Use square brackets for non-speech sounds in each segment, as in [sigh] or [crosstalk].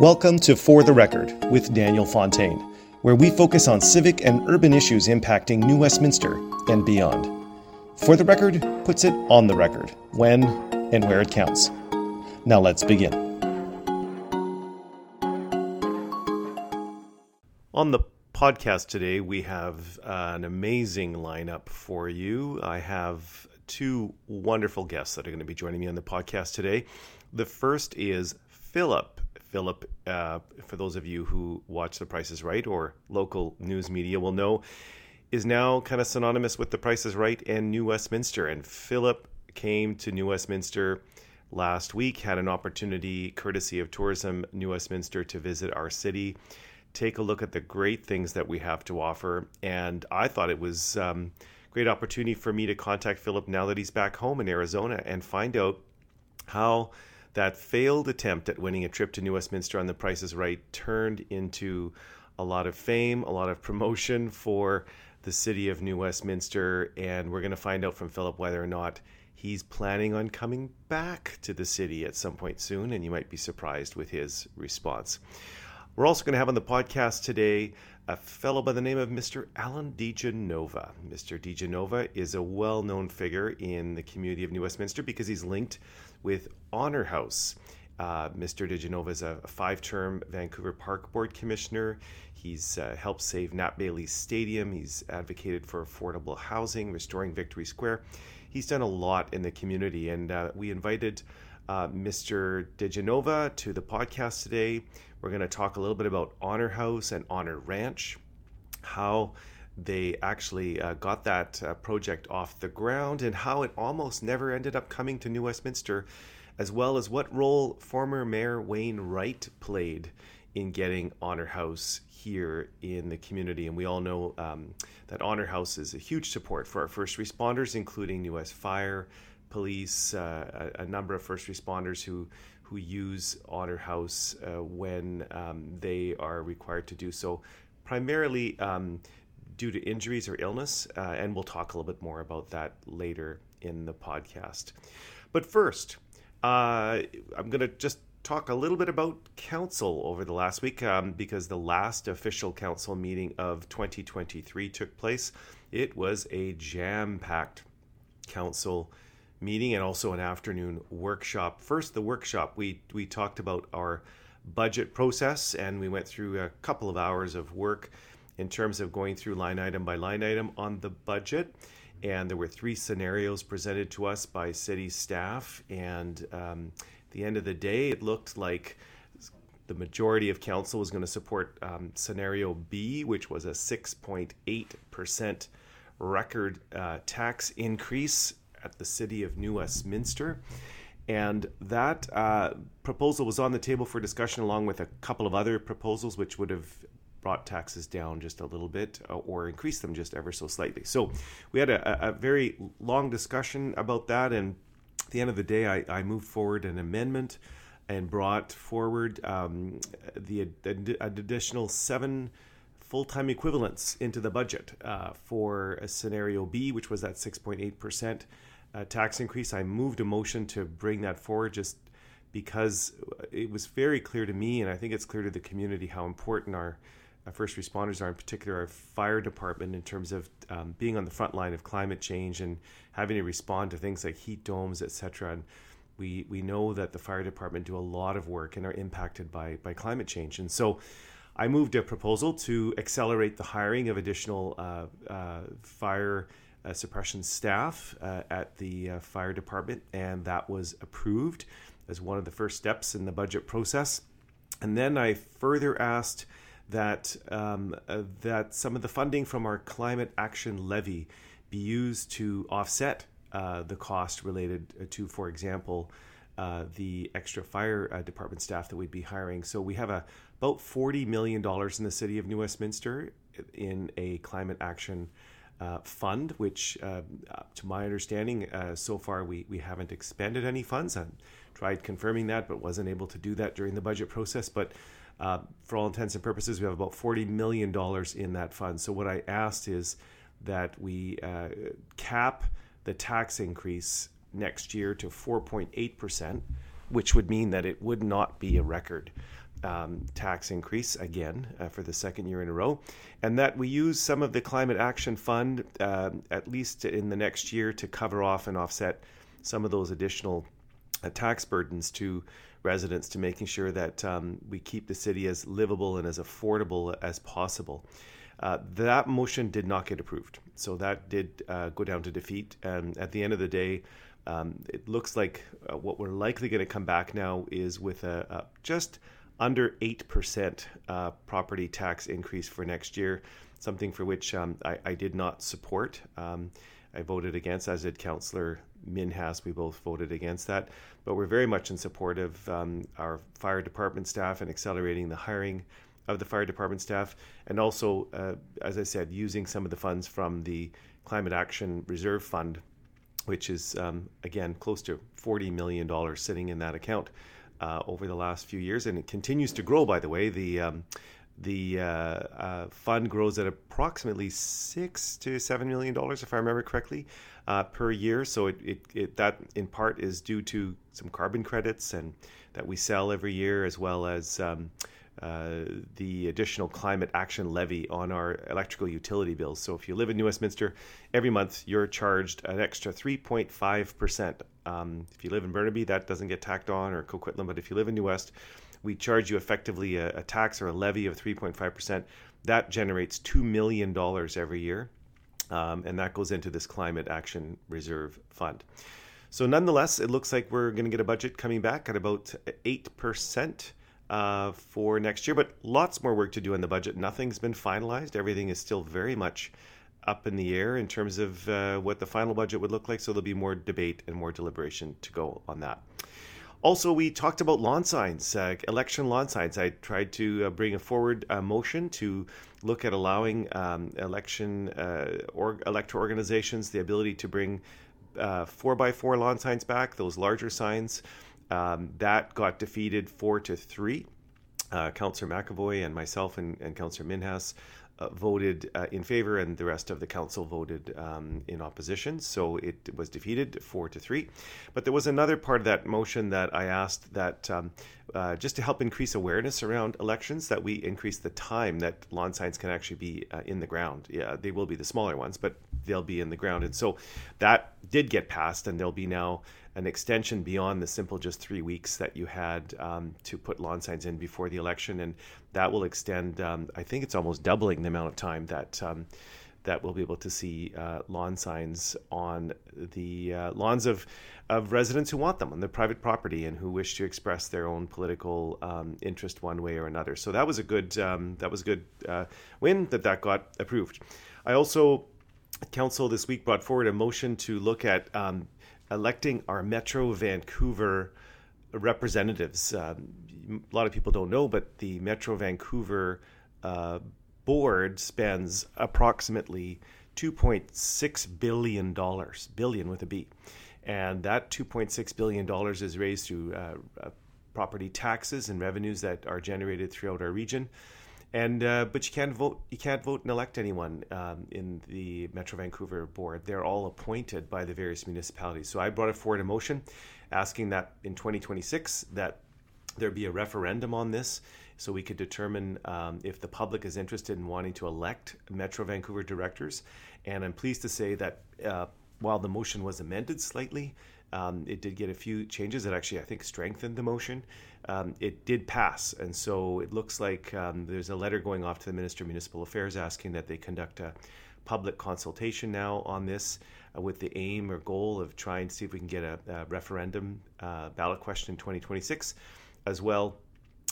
Welcome to For the Record with Daniel Fontaine, where we focus on civic and urban issues impacting New Westminster and beyond. For the Record puts it on the record when and where it counts. Now let's begin. On the podcast today, we have uh, an amazing lineup for you. I have two wonderful guests that are going to be joining me on the podcast today. The first is Philip. Philip, uh, for those of you who watch The Price is Right or local news media will know, is now kind of synonymous with The Price is Right and New Westminster. And Philip came to New Westminster last week, had an opportunity, courtesy of Tourism New Westminster, to visit our city, take a look at the great things that we have to offer. And I thought it was um, great opportunity for me to contact Philip now that he's back home in Arizona and find out how that failed attempt at winning a trip to New Westminster on The Price is Right turned into a lot of fame, a lot of promotion for the city of New Westminster. And we're going to find out from Philip whether or not he's planning on coming back to the city at some point soon. And you might be surprised with his response. We're also going to have on the podcast today a fellow by the name of Mr. Allan De Genova. Mr. De Genova is a well known figure in the community of New Westminster because he's linked with Honour House. Uh, Mr. De Genova is a five term Vancouver Park Board Commissioner. He's uh, helped save Nat Bailey Stadium. He's advocated for affordable housing, restoring Victory Square. He's done a lot in the community, and uh, we invited uh, Mr. De Genova to the podcast today. We're going to talk a little bit about Honour House and Honour Ranch, how they actually uh, got that uh, project off the ground, and how it almost never ended up coming to New Westminster, as well as what role former Mayor Wayne Wright played in getting Honour House here in the community. And we all know um, that Honour House is a huge support for our first responders, including US Fire, police, uh, a, a, number of first responders who who use Honour House uh, when um, they are required to do so, primarily um, due to injuries or illness. Uh, and we'll talk a little bit more about that later in the podcast. But first, uh, I'm going to just talk a little bit about council over the last week um, because the last official council meeting of 2023 took place. It was a jam packed council meeting and also an afternoon workshop. First, the workshop, we, we talked about our budget process and we went through a couple of hours of work in terms of going through line item by line item on the budget. And there were three scenarios presented to us by city staff. And um, at the end of the day, it looked like the majority of council was going to support um, scenario B, which was a 6.8% record uh, tax increase at the city of New Westminster. And that uh, proposal was on the table for discussion along with a couple of other proposals, which would have brought taxes down just a little bit uh, or increased them just ever so slightly. So we had a, a, very long discussion about that. And at the end of the day, I, I moved forward an amendment and brought forward um, the additional seven full-time equivalents into the budget uh, for a scenario B, which was that 6.8% uh, tax increase. I moved a motion to bring that forward just because it was very clear to me, and I think it's clear to the community how important our first responders are, in particular our fire department, in terms of um, being on the front line of climate change and having to respond to things like heat domes, etc. And we we know that the fire department do a lot of work and are impacted by by climate change. And so, I moved a proposal to accelerate the hiring of additional uh, uh, fire. Uh, suppression staff uh, at the uh, fire department, and that was approved as one of the first steps in the budget process. And then I further asked that um, uh, that some of the funding from our climate action levy be used to offset uh, the cost related uh, to, for example, uh, the extra fire uh, department staff that we'd be hiring. So we have a, about forty million dollars in the city of New Westminster in a climate action. Uh, fund, which, to my understanding, so far we, we haven't expended any funds. I tried confirming that, but wasn't able to do that during the budget process. But uh, for all intents and purposes, we have about $40 million in that fund. So, what I asked is that we uh, cap the tax increase next year to 4.8%, which would mean that it would not be a record um, tax increase again uh, for the second year in a row, and that we use some of the Climate Action Fund, uh, at least in the next year, to cover off and offset some of those additional uh, tax burdens to residents to making sure that um, we keep the city as livable and as affordable as possible. Uh, that motion did not get approved. So that did uh, go down to defeat. And at the end of the day, um, it looks like uh, what we're likely going to come back now is with a, a just under 8% uh, property tax increase for next year, something for which um, I, I, did not support. Um, I voted against, as did Councillor Minhas. We both voted against that. But we're very much in support of um, our fire department staff and accelerating the hiring of the fire department staff, and also, uh, as I said, using some of the funds from the Climate Action Reserve Fund, which is um, again close to forty million dollars sitting in that account uh, over the last few years, and it continues to grow. By the way, the um, the uh, uh, fund grows at approximately six to seven million dollars, if I remember correctly, uh, per year. So it, it, it, that in part is due to some carbon credits and that we sell every year, as well as um, uh, the additional climate action levy on our electrical utility bills. So if you live in New Westminster, every month you're charged an extra 3.5%. Um, if you live in Burnaby, that doesn't get tacked on, or Coquitlam, but if you live in New West, we charge you effectively a, a tax or a levy of 3.5%. That generates $2 million every year, um, and that goes into this Climate Action Reserve Fund. So, nonetheless, it looks like we're going to get a budget coming back at about 8% uh, for next year, but lots more work to do on the budget. Nothing's been finalized. Everything is still very much up in the air in terms of uh, what the final budget would look like. So there'll be more debate and more deliberation to go on that. Also, we talked about lawn signs, uh, election lawn signs. I tried to uh, bring a forward uh, motion to look at allowing um, election uh, or electoral organizations the ability to bring uh, four by four lawn signs back, those larger signs. Um, that got defeated four to three. Uh, Councillor McEvoy and myself and, and Councillor Minhas uh, voted uh, in favor, and the rest of the council voted um, in opposition. So it was defeated four to three. But there was another part of that motion that I asked that um, uh, just to help increase awareness around elections, that we increase the time that lawn signs can actually be uh, in the ground. Yeah, they will be the smaller ones, but they'll be in the ground. And so that did get passed, and there'll be now an extension beyond the simple just three weeks that you had um, to put lawn signs in before the election, and that will extend. Um, I think it's almost doubling the amount of time that um, that we'll be able to see uh, lawn signs on the uh, lawns of of residents who want them on their private property and who wish to express their own political um, interest one way or another. So that was a good um, that was a good uh, win that that got approved. I also council this week brought forward a motion to look at um, electing our Metro Vancouver representatives. Um, a lot of people don't know, but the Metro Vancouver uh, board spends approximately $2.6 billion, billion with a B. And that $2.6 billion is raised through uh, uh, property taxes and revenues that are generated throughout our region and uh, but you can't vote. You can't vote and elect anyone um, in the Metro Vancouver board. They're all appointed by the various municipalities. So I brought forward a motion asking that in 2026 that there be a referendum on this, so we could determine um, if the public is interested in wanting to elect Metro Vancouver directors. And I'm pleased to say that uh, while the motion was amended slightly, um, it did get a few changes that actually I think strengthened the motion. Um, it did pass, and so it looks like um, there's a letter going off to the Minister of Municipal Affairs asking that they conduct a public consultation now on this uh, with the aim or goal of trying to see if we can get a, a referendum uh, ballot question in 2026 as well.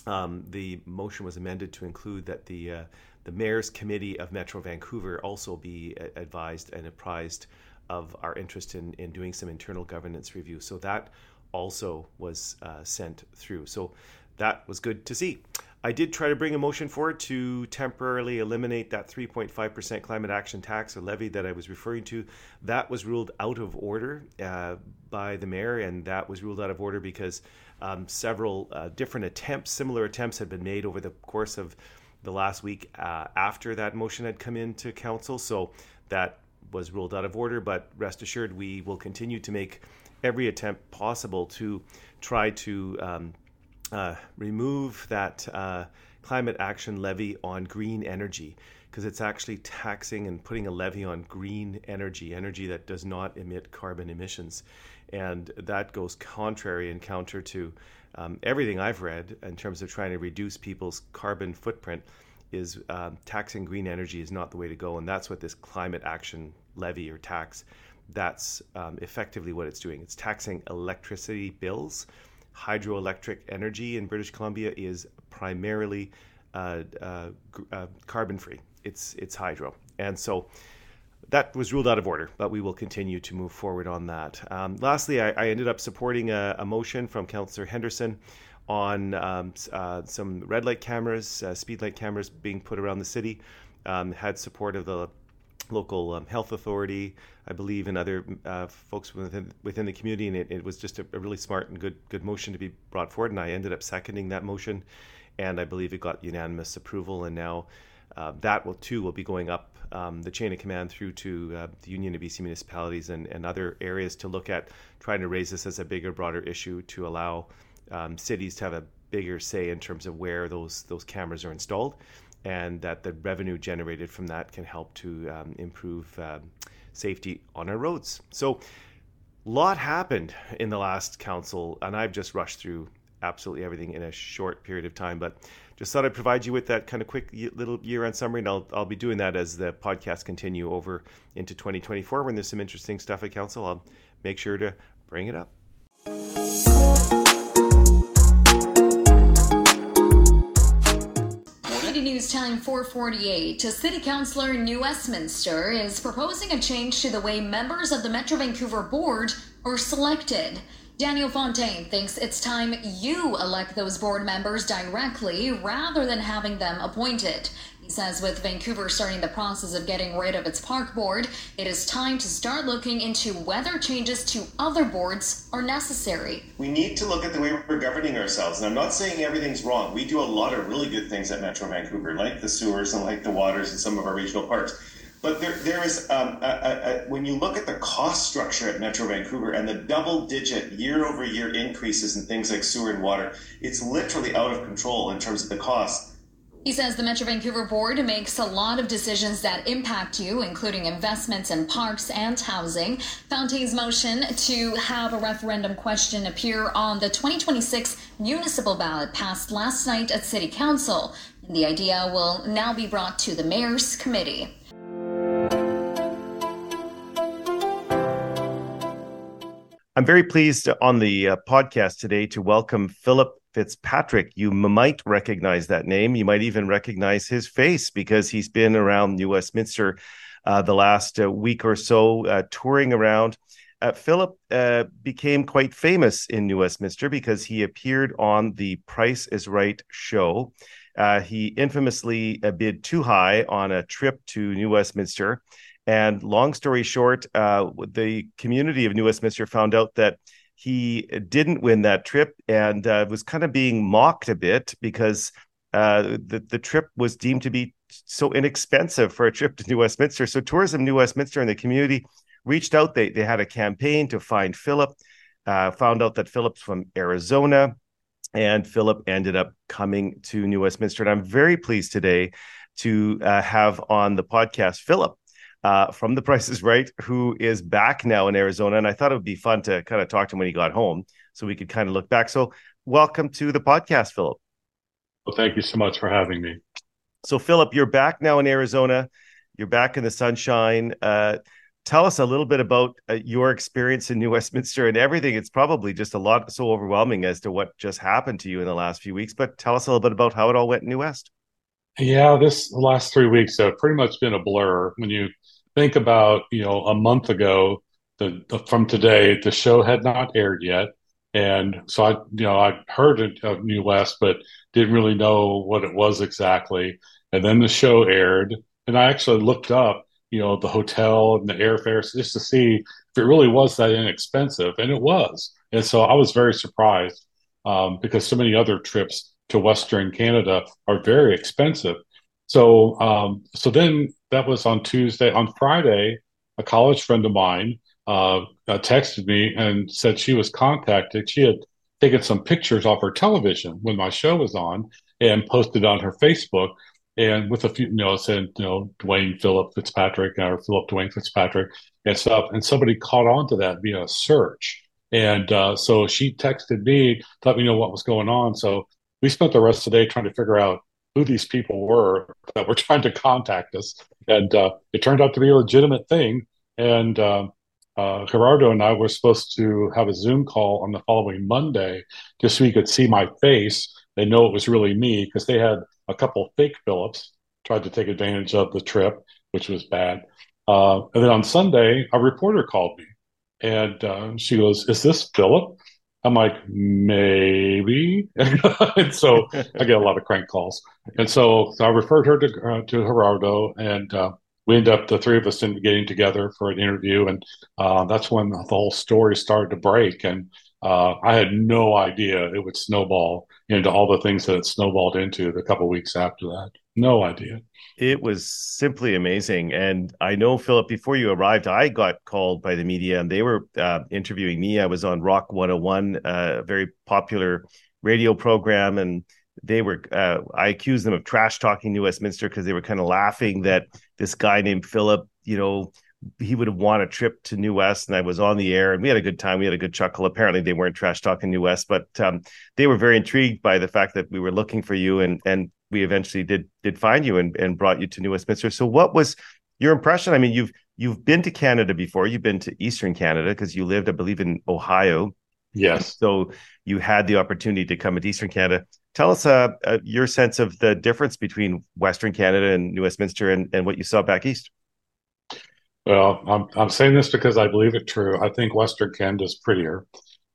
Um, the motion was amended to include that the uh, the mayor's committee of Metro Vancouver also be advised and apprised of our interest in, in doing some internal governance review. So that also was uh, sent through. So that was good to see. I did try to bring a motion forward to temporarily eliminate that 3.5% climate action tax or levy that I was referring to. That was ruled out of order uh, by the mayor, and that was ruled out of order because um, several uh, different attempts, similar attempts, had been made over the course of the last week uh, after that motion had come into council. So that was ruled out of order, but rest assured, we will continue to make every attempt possible to try to um, uh, remove that uh, climate action levy on green energy because it's actually taxing and putting a levy on green energy, energy that does not emit carbon emissions. And that goes contrary and counter to um, everything I've read in terms of trying to reduce people's carbon footprint. Is um, taxing green energy is not the way to go, and that's what this climate action levy or tax. That's um, effectively what it's doing. It's taxing electricity bills. Hydroelectric energy in British Columbia is primarily uh, uh, uh, carbon free. It's it's hydro, and so that was ruled out of order, but we will continue to move forward on that. Um, lastly, I, I, ended up supporting a, a motion from Councillor Henderson on um, uh, some red light cameras, uh, speed light cameras being put around the city. Um, had support of the local um, health authority, I believe, and other uh, folks within within the community, and it, it was just a, a, really smart and good good motion to be brought forward. And I ended up seconding that motion, and I believe it got unanimous approval. And now uh, that will too will be going up um, the chain of command through to uh, the Union of BC municipalities and, and other areas to look at trying to raise this as a bigger, broader issue to allow um, cities to have a bigger say in terms of where those those cameras are installed, and that the revenue generated from that can help to um, improve um, safety on our roads. So, a lot happened in the last council, and I've just rushed through absolutely everything in a short period of time, but just thought I'd provide you with that kind of quick little year-end summary, and I'll, I'll be doing that as the podcast continue over into 2024. When there's some interesting stuff at council, I'll make sure to bring it up. News Time 448. A city councillor in New Westminster is proposing a change to the way members of the Metro Vancouver board are selected. Daniel Fontaine thinks it's time you elect those board members directly rather than having them appointed. Says with Vancouver starting the process of getting rid of its park board, it is time to start looking into whether changes to other boards are necessary. We need to look at the way we're governing ourselves. And I'm not saying everything's wrong. We do a lot of really good things at Metro Vancouver, like the sewers and like the waters and some of our regional parks. But there, there is, um, a, a, a, when you look at the cost structure at Metro Vancouver and the double digit year over year increases in things like sewer and water, it's literally out of control in terms of the cost. He says the Metro Vancouver board makes a lot of decisions that impact you, including investments in parks and housing. Fontaine's motion to have a referendum question appear on the 2026 municipal ballot passed last night at City Council. The idea will now be brought to the Mayor's Committee. I'm very pleased on the uh, podcast today to welcome Philip Fitzpatrick. You might recognize that name. You might even recognize his face because he's been around New Westminster uh, the last uh, week or so, uh, touring around. Uh, Philip uh, became quite famous in New Westminster because he appeared on the Price is Right show. he infamously bid too high on a trip to New Westminster and long story short, uh, the community of New Westminster found out that he didn't win that trip and uh, was kind of being mocked a bit because uh, the the trip was deemed to be so inexpensive for a trip to [laughs] New Westminster. So Tourism New Westminster and the community reached out. They they had a campaign to find Philip. Uh, found out that Philip's from Arizona, and Philip ended up coming to New Westminster. And I'm very pleased today to uh, have on the podcast Philip uh, from The Price is [laughs] Right, who is back now in Arizona. And I thought it would be fun to kind of talk to him when he got home so we could kind of look back. So, welcome to the podcast, Philip. Well, thank you so much for having me. So, Philip, you're back now in Arizona. You're back in the sunshine. Uh, tell us a little bit about uh, your experience in New [laughs] Westminster and everything. It's probably just a lot so overwhelming as to what just happened to you in the last few weeks. But tell us a little bit about how it all went in New West. Yeah, this last three weeks have pretty much been a blur. When you think about, you know, a month ago, the, the from today, the show had not aired yet, and so I, you know, I heard of New West, but didn't really know what it was exactly. And then the show aired, and I actually looked up, you know, the hotel and the airfares just to see if it really was that inexpensive, and it was. And so I was very surprised um, because so many other trips to Western Canada are very expensive. So, um, so then that was on Tuesday. On Friday, a college friend of mine uh, uh, texted me and said she was contacted. She had taken some pictures off her television when my show was on and posted on her Facebook. And with a few, you know, said, you know, Dwayne Philip Fitzpatrick or Philip Dwayne Fitzpatrick and stuff. And somebody caught on to that via search. And uh, so she texted me, let me know what was going on. So we spent the rest of the day trying to figure out who these people were that were [laughs] trying to contact us. And uh, it turned out to be a legitimate thing. And uh, uh, Gerardo and I were supposed to have a Zoom call on the following Monday just so he could see my face. They know it was really me because they had a couple fake Phillips tried to take advantage of the trip, which was bad. Uh, and then on Sunday, a reporter called me and uh, she goes, Is this Philip? I'm like, maybe. [laughs] and so I get a lot of crank calls. And so, I referred her to, uh, to Gerardo and uh, we ended up the three of us getting together for an interview, and uh, that's when the whole story started to break. And uh, I had no idea it would snowball into all the things that it snowballed into the couple weeks after that. No idea. It was simply amazing. And I know, Philip, before you arrived, I got called by the media and they were uh, interviewing me. I was on Rock 101, uh, a very popular radio program. And they were uh, I accused them of trash talking New Westminster because they were kind of laughing that this guy named Philip, you know, he would have won a trip to New West, and I was on the air, and we had a good time. We had a good chuckle. Apparently, they weren't trash talking New West, but um, they were very intrigued by the fact that we were looking for you, and and we eventually did did find you and and brought you to New Westminster. So, what was your impression? I mean, you've you've been to Canada before. You've been to Eastern Canada because you lived, I believe, in Ohio. Yes. So you had the opportunity to come to Eastern Canada. Tell us uh, uh, your sense of the difference between Western Canada and New Westminster and, and what you saw back east. Well, I'm, I'm saying this because I believe it true. I think Western Canada is prettier.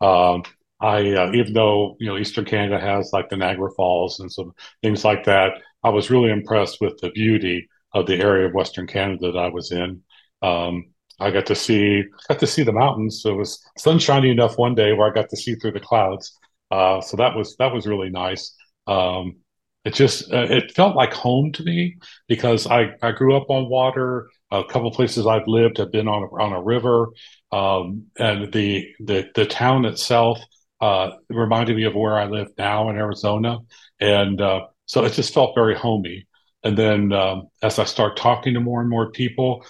Um, I uh, even though you know Eastern Canada has like the Niagara Falls and some things like that, I was really impressed with the beauty of the area of Western Canada that I was in. Um, I got to see got to see the mountains. So it was sunshiny enough one day where I got to see through the clouds. Uh, so that was that was really nice. Um, it just uh, it felt like home to me because I, I grew up on water. A couple places I've lived have been on a, on a river, um, and the the the town itself uh, reminded me of where I live now in Arizona, and uh, so it just felt very homey. And then um, as I start talking to more and more people,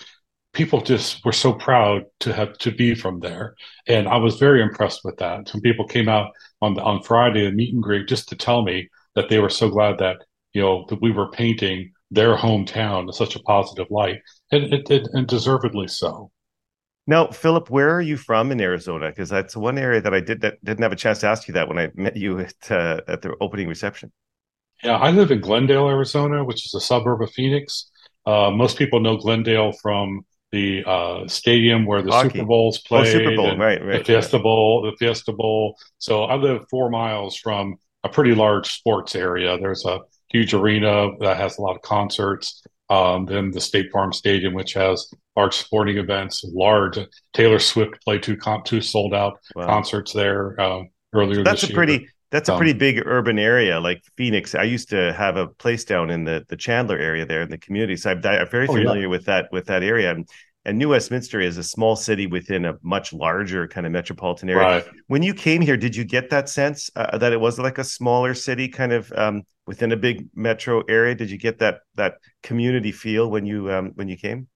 people just were so proud to have to be from there, and I was very impressed with that. Some people came out on the, on Friday, a meet and greet, just to tell me that they were so glad that you know that we were painting their hometown in such a positive light, and, it, it, and deservedly so. Now, Philip, where are you from in Arizona? Because that's one area that I did that didn't have a chance to ask you that when I met you at uh, at the opening reception. Yeah, I live in Glendale, Arizona, which is a suburb of Phoenix. Uh, most people know Glendale from the uh, stadium where the Hockey. Super Bowls played. Oh, Super Bowl, right, right. The Fiesta Bowl, the Fiesta Bowl. So I live four miles from a pretty large sports area. There's a huge arena that has a lot of concerts. Um, then the State Farm Stadium, which has large sporting events, large Taylor Swift played two con- two sold out wow. concerts there um, earlier. So that's a year. pretty that's a pretty big urban area, like Phoenix. I used to have a place down in the the Chandler area there in the community, so I'm, I'm very familiar oh, yeah. with that with that area. And, and New Westminster is a small city within a much larger kind of metropolitan area. Right. When you came here, did you get that sense uh, that it was like a smaller city, kind of um, within a big metro area? Did you get that that community feel when you um, when you came?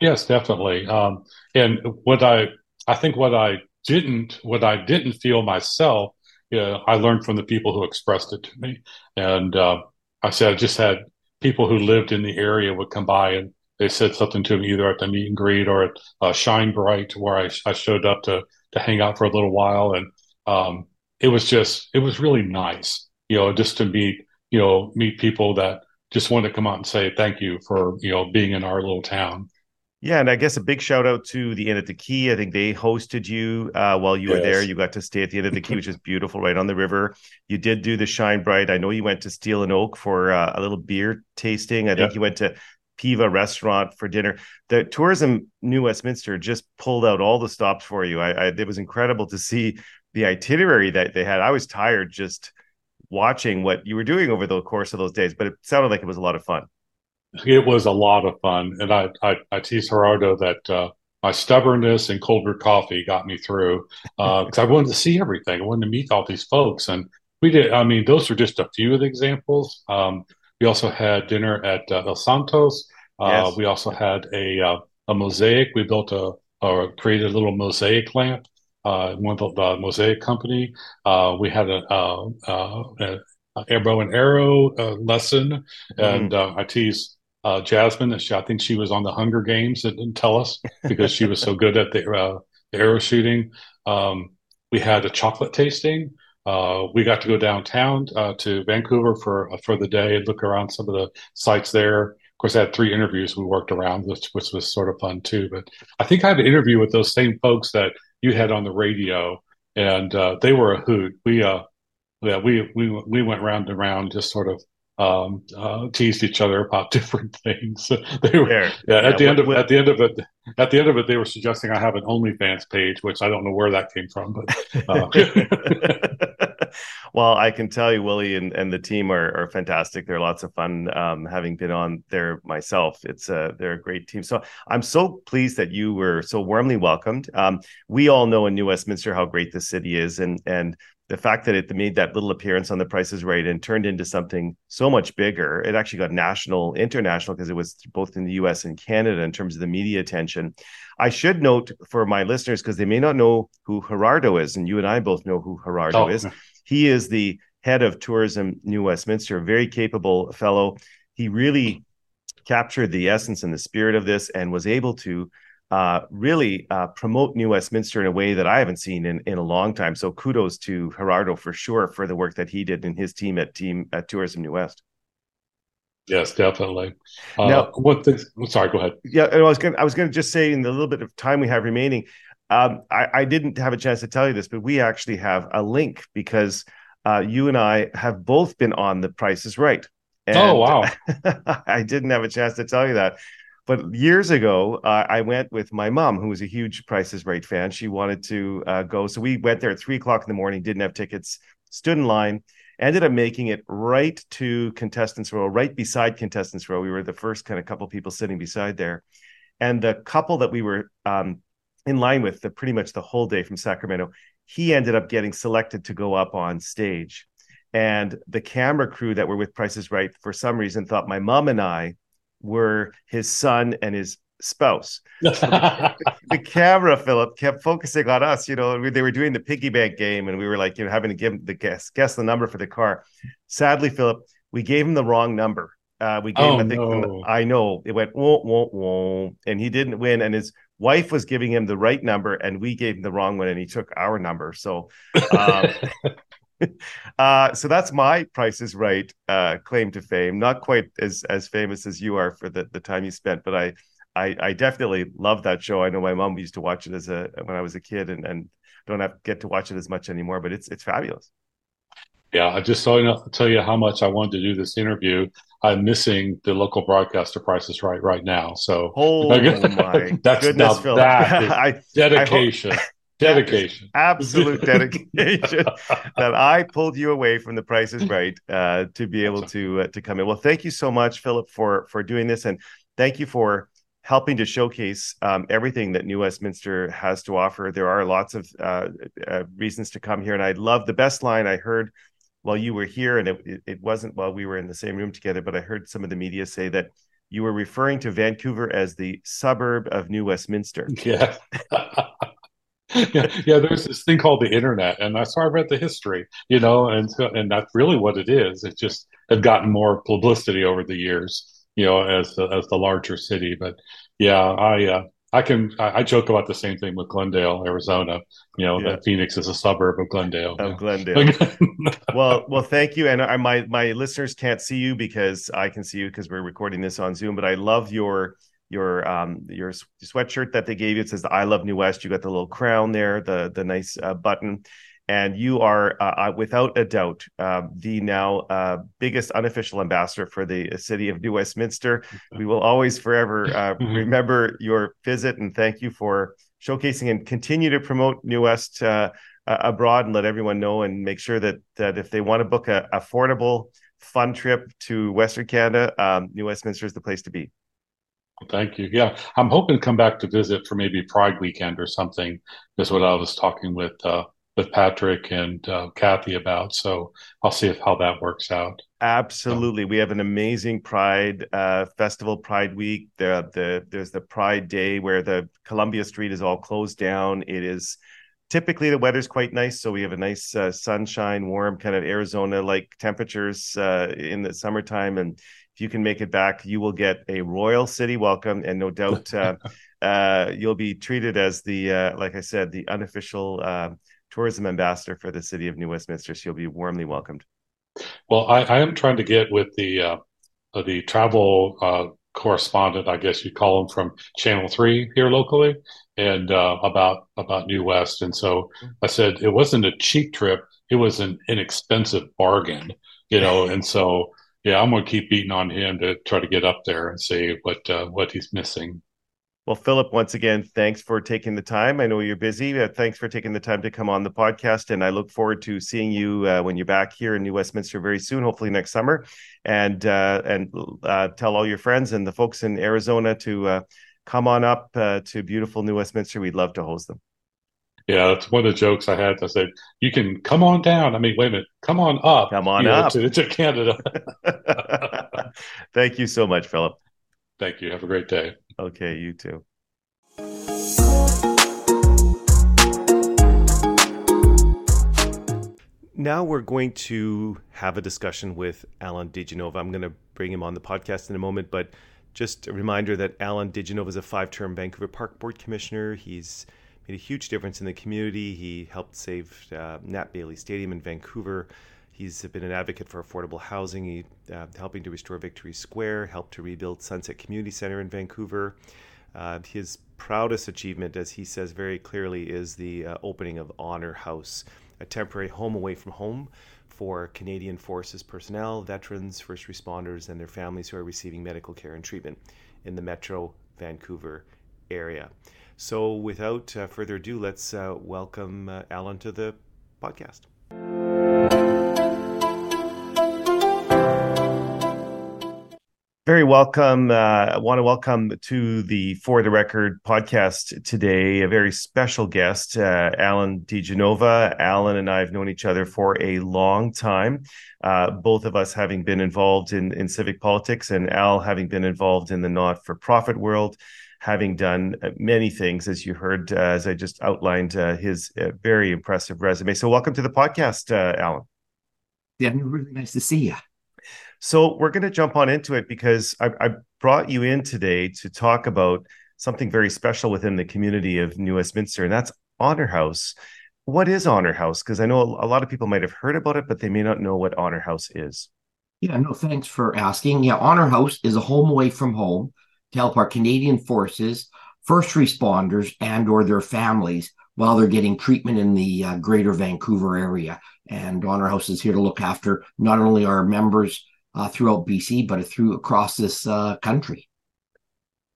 Yes, definitely. Um, and what I I think what I didn't what I didn't feel myself yeah, I learned from the people who expressed it to me. And uh, I said, I just had people who lived in the area would come by and they said something to me either at the meet and greet or at uh, Shine Bright, where I, I showed up to to hang out for a little while. And um, it was just, it was really nice, you know, just to meet, you know, meet people that just wanted to come out and say thank you for, you know, being in our little town. Yeah, and I guess a big shout out to the Inn at the Quay. I think they hosted you uh, while you yes. were there. You got to stay at the Inn at the Quay, which is [laughs] beautiful, right on the river. You did do the Shine Bright. I know you went to Steel and Oak for uh, a little beer tasting. I think you went to Piva Restaurant for dinner. The tourism New Westminster just pulled out all the stops for you. I, I it was incredible to see the itinerary that they had. I was tired just watching what you were doing over the course of those days, but it sounded like it was a lot of fun it was a lot of fun, and I I, I tease Gerardo that uh, my stubbornness and cold brew coffee got me through because uh, I wanted to see everything. I wanted to meet all these folks, and we did. I mean, those are just a few of the examples. Um, we also had dinner at uh, El Santos. Uh, yes. We also had a uh, a mosaic. We built a or created a little mosaic lamp. Uh, one of the, mosaic company. Uh, we had a, a, a, a bow and arrow lesson, mm-hmm. and I teased uh, Jasmine. She, I think she was on the Hunger Games and didn't tell us because she was so good at the, uh, the arrow shooting. Um, we had a chocolate tasting. Uh, we got to go downtown uh, to Vancouver for uh, for the day and look around some of the sites there. Of course, I had three interviews we worked around, which, which was sort of fun too. But I think I had an interview with those same folks that you had on the radio, and uh, they were a hoot. We uh, yeah, we we we went round and round, just sort of um, uh, teased each other about [laughs] different things. they were, yeah, yeah, at the end of at the end of it, at the end of it, they were suggesting I have an OnlyFans page, which I don't know where that came from, but. Uh. [laughs] well, I can tell you, Willie and, and the team are, are fantastic. They're lots of fun. Um, having been on there myself, it's a they're a great team. So I'm so pleased that you were so warmly welcomed. Um, we all know in New Westminster how great the city is, and and the fact that it made that little appearance on the Price is Right and turned into something so much bigger, it actually got national, international, because it was both in the US and Canada in terms of the media attention. I should note for my listeners, because they may not know who Gerardo is, and you and I both know who Gerardo oh. is. He is the head of tourism, New Westminster, a very capable fellow. He really captured the essence and the spirit of this and was able to uh, really uh, promote New Westminster in a way that I haven't seen in, in a long time. So kudos to Gerardo for sure for the work that he did and his team at team at Tourism New West. Yes, definitely. Uh, now, what things? Sorry, go ahead. Yeah, I was going. I was going to just say in the little bit of time we have remaining, um, I, I, didn't have a chance to tell you this, but we actually have a link because uh, you and I have both been on The Price Is Right. Oh, and oh wow! [laughs] I didn't have a chance to tell you that. But years ago, uh, I went with my mom, who was a huge Price is Right fan. She wanted to uh, go. So we went there at three o'clock in the morning, didn't have tickets, stood in line, ended up making it right to contestants row, right beside contestants row. We were the first kind of couple people sitting beside there. And the couple that we were um, in line with the pretty much the whole day from Sacramento, he ended up getting selected to go up on stage. And the camera crew that were with Price is Right, for some reason, thought my mom and I were his son and his spouse. [laughs] So the, the, camera, Philip, kept focusing on us. You know, they were doing the piggy bank game, and we were like, you know, having to give the guess guess the number for the car. Sadly, Philip, we gave him the wrong number. Uh, we gave oh, him, I think, no. I know it went whoa, whoa, whoa, and he didn't win. And his wife was giving him the right number, and we gave him the wrong one, and he took our number. So, um, [laughs] [laughs] uh, so that's my Price is Right uh, claim to fame. Not quite as as famous as you are for the, the time you spent, but I, I, I definitely love that show. I know my mom used to watch it as a when I was a kid, and and don't have get to watch it as much anymore. But it's it's fabulous. Yeah, I just saw enough to tell you how much I wanted to do this interview. I'm missing the local broadcaster prices right right now. So oh [laughs] my that's goodness, Philip. That [laughs] I, dedication. I hope, dedication. [laughs] Absolute [laughs] dedication [laughs] that i pulled you away from the prices right uh, to be able to uh, to come in. Well thank you so much philip for for doing this and thank you for helping to showcase um, everything that new westminster has to offer. There are lots of uh, uh reasons to come here and i love the best line i heard while you were here and it, it wasn't while we were in the same room together but i heard some of the media say that you were referring to vancouver as the suburb of new westminster. Yeah [laughs] yeah, yeah, there's this thing called the internet, and that's why I read the history, you know, and and that's really what it is. It just had gotten more publicity over the years, you know, as the, as the larger city. But yeah, I uh, I can I, I, joke about the same thing with Glendale, Arizona. You know, yeah. that Phoenix is a suburb of Glendale. Of Glendale. [laughs] [laughs] well, well, thank you. And I, my my listeners can't see you because I can see you because we're recording this on Zoom. But I love your your um your sweatshirt that they gave you. It says the "I love New West." You got the little crown there, the the nice uh, button, and you are uh, uh without a doubt uh, the now uh, biggest unofficial ambassador for the city of New Westminster. [laughs] We will always forever uh, [laughs] mm-hmm. remember your visit and thank you for showcasing and continue to promote New West abroad and let everyone know and make sure that that if they want to book a affordable fun trip to Western Canada, um, New Westminster is the place to be. Thank you. Yeah, I'm hoping to come back to visit for maybe Pride weekend or something. Is what I was talking with uh, with Patrick and uh, Kathy about. So I'll see if how that works out. Absolutely, we have an amazing Pride uh, festival, Pride Week. The the there's the Pride Day where the Columbia Street is all closed down. It is typically the weather's quite nice, so we have a nice uh, sunshine, warm kind of Arizona like temperatures uh, in the summertime, and if you can make it back, you will get a royal city welcome, and no doubt uh, [laughs] uh, you'll be treated as the, uh, like I said, the unofficial um, tourism ambassador for the city of New Westminster. So you'll be warmly welcomed. Well, I, I am trying to get with the uh, the travel uh, correspondent, I guess you call him from Channel Three here locally, and uh, about about New West. And so I said it wasn't a cheap trip; it was an inexpensive bargain, you know. and so yeah, I'm to keep beating on him to try to get up there and see what uh, what he's missing. Well, Philip, once again, thanks for taking the time. I know you're busy. Thanks for taking the time to come on the podcast, and I look forward to seeing you uh, when you're back here in New Westminster very soon, hopefully next summer. And uh, and uh, tell all your friends and the folks in Arizona to uh, come on up uh, to beautiful New Westminster. We'd love to host them. Yeah, that's one of the jokes I had. I said, "You can come on down." I mean, wait a minute, come on up, come on up know, to, to Canada. [laughs] [laughs] Thank you so much, Philip. Thank you. Have a great day. Okay, you too. Now we're going to have a discussion with Allan De Genova. I'm going to bring him on the podcast in a moment, but just a reminder that Allan De Genova is a five-term Vancouver Park Board Commissioner. He's made a huge difference in the community. He helped save uh, Nat Bailey Stadium in Vancouver. He's been an advocate for affordable housing, he, uh, helping to restore Victory Square, helped to rebuild Sunset Community Center in Vancouver. Uh, his proudest achievement, as he says very clearly, is the uh, opening of Honour House, a temporary home away from home for Canadian Forces personnel, veterans, first responders, and their families who are receiving medical care and treatment in the Metro Vancouver area. So, without uh, further ado, let's uh, welcome uh, Allan to the podcast. Very welcome. Uh, I want to welcome to the For the Record podcast today a very special guest, uh, Alan DiGenova. Allan and I have known each other for a long time, uh, both of us having been involved in, in civic politics, and Al having been involved in the not for profit world having done uh, many things, as you heard, uh, as I just outlined uh, his uh, very impressive resume. So, welcome to the podcast, uh, Allan. Yeah, really nice to see you. So, we're going to jump on into it because I, I, brought you in today to talk about something very special within the community of New Westminster, and that's Honour House. What is Honour House? Because I know a lot of people might have heard about it, but they may not know what Honour House is. Yeah, no, thanks for asking. Yeah, Honour House is a home away from home to help our Canadian forces, first responders, and or their families while they're getting treatment in the uh, greater Vancouver area. And Honour House is here to look after not only our members uh, throughout BC, but through across this uh, country.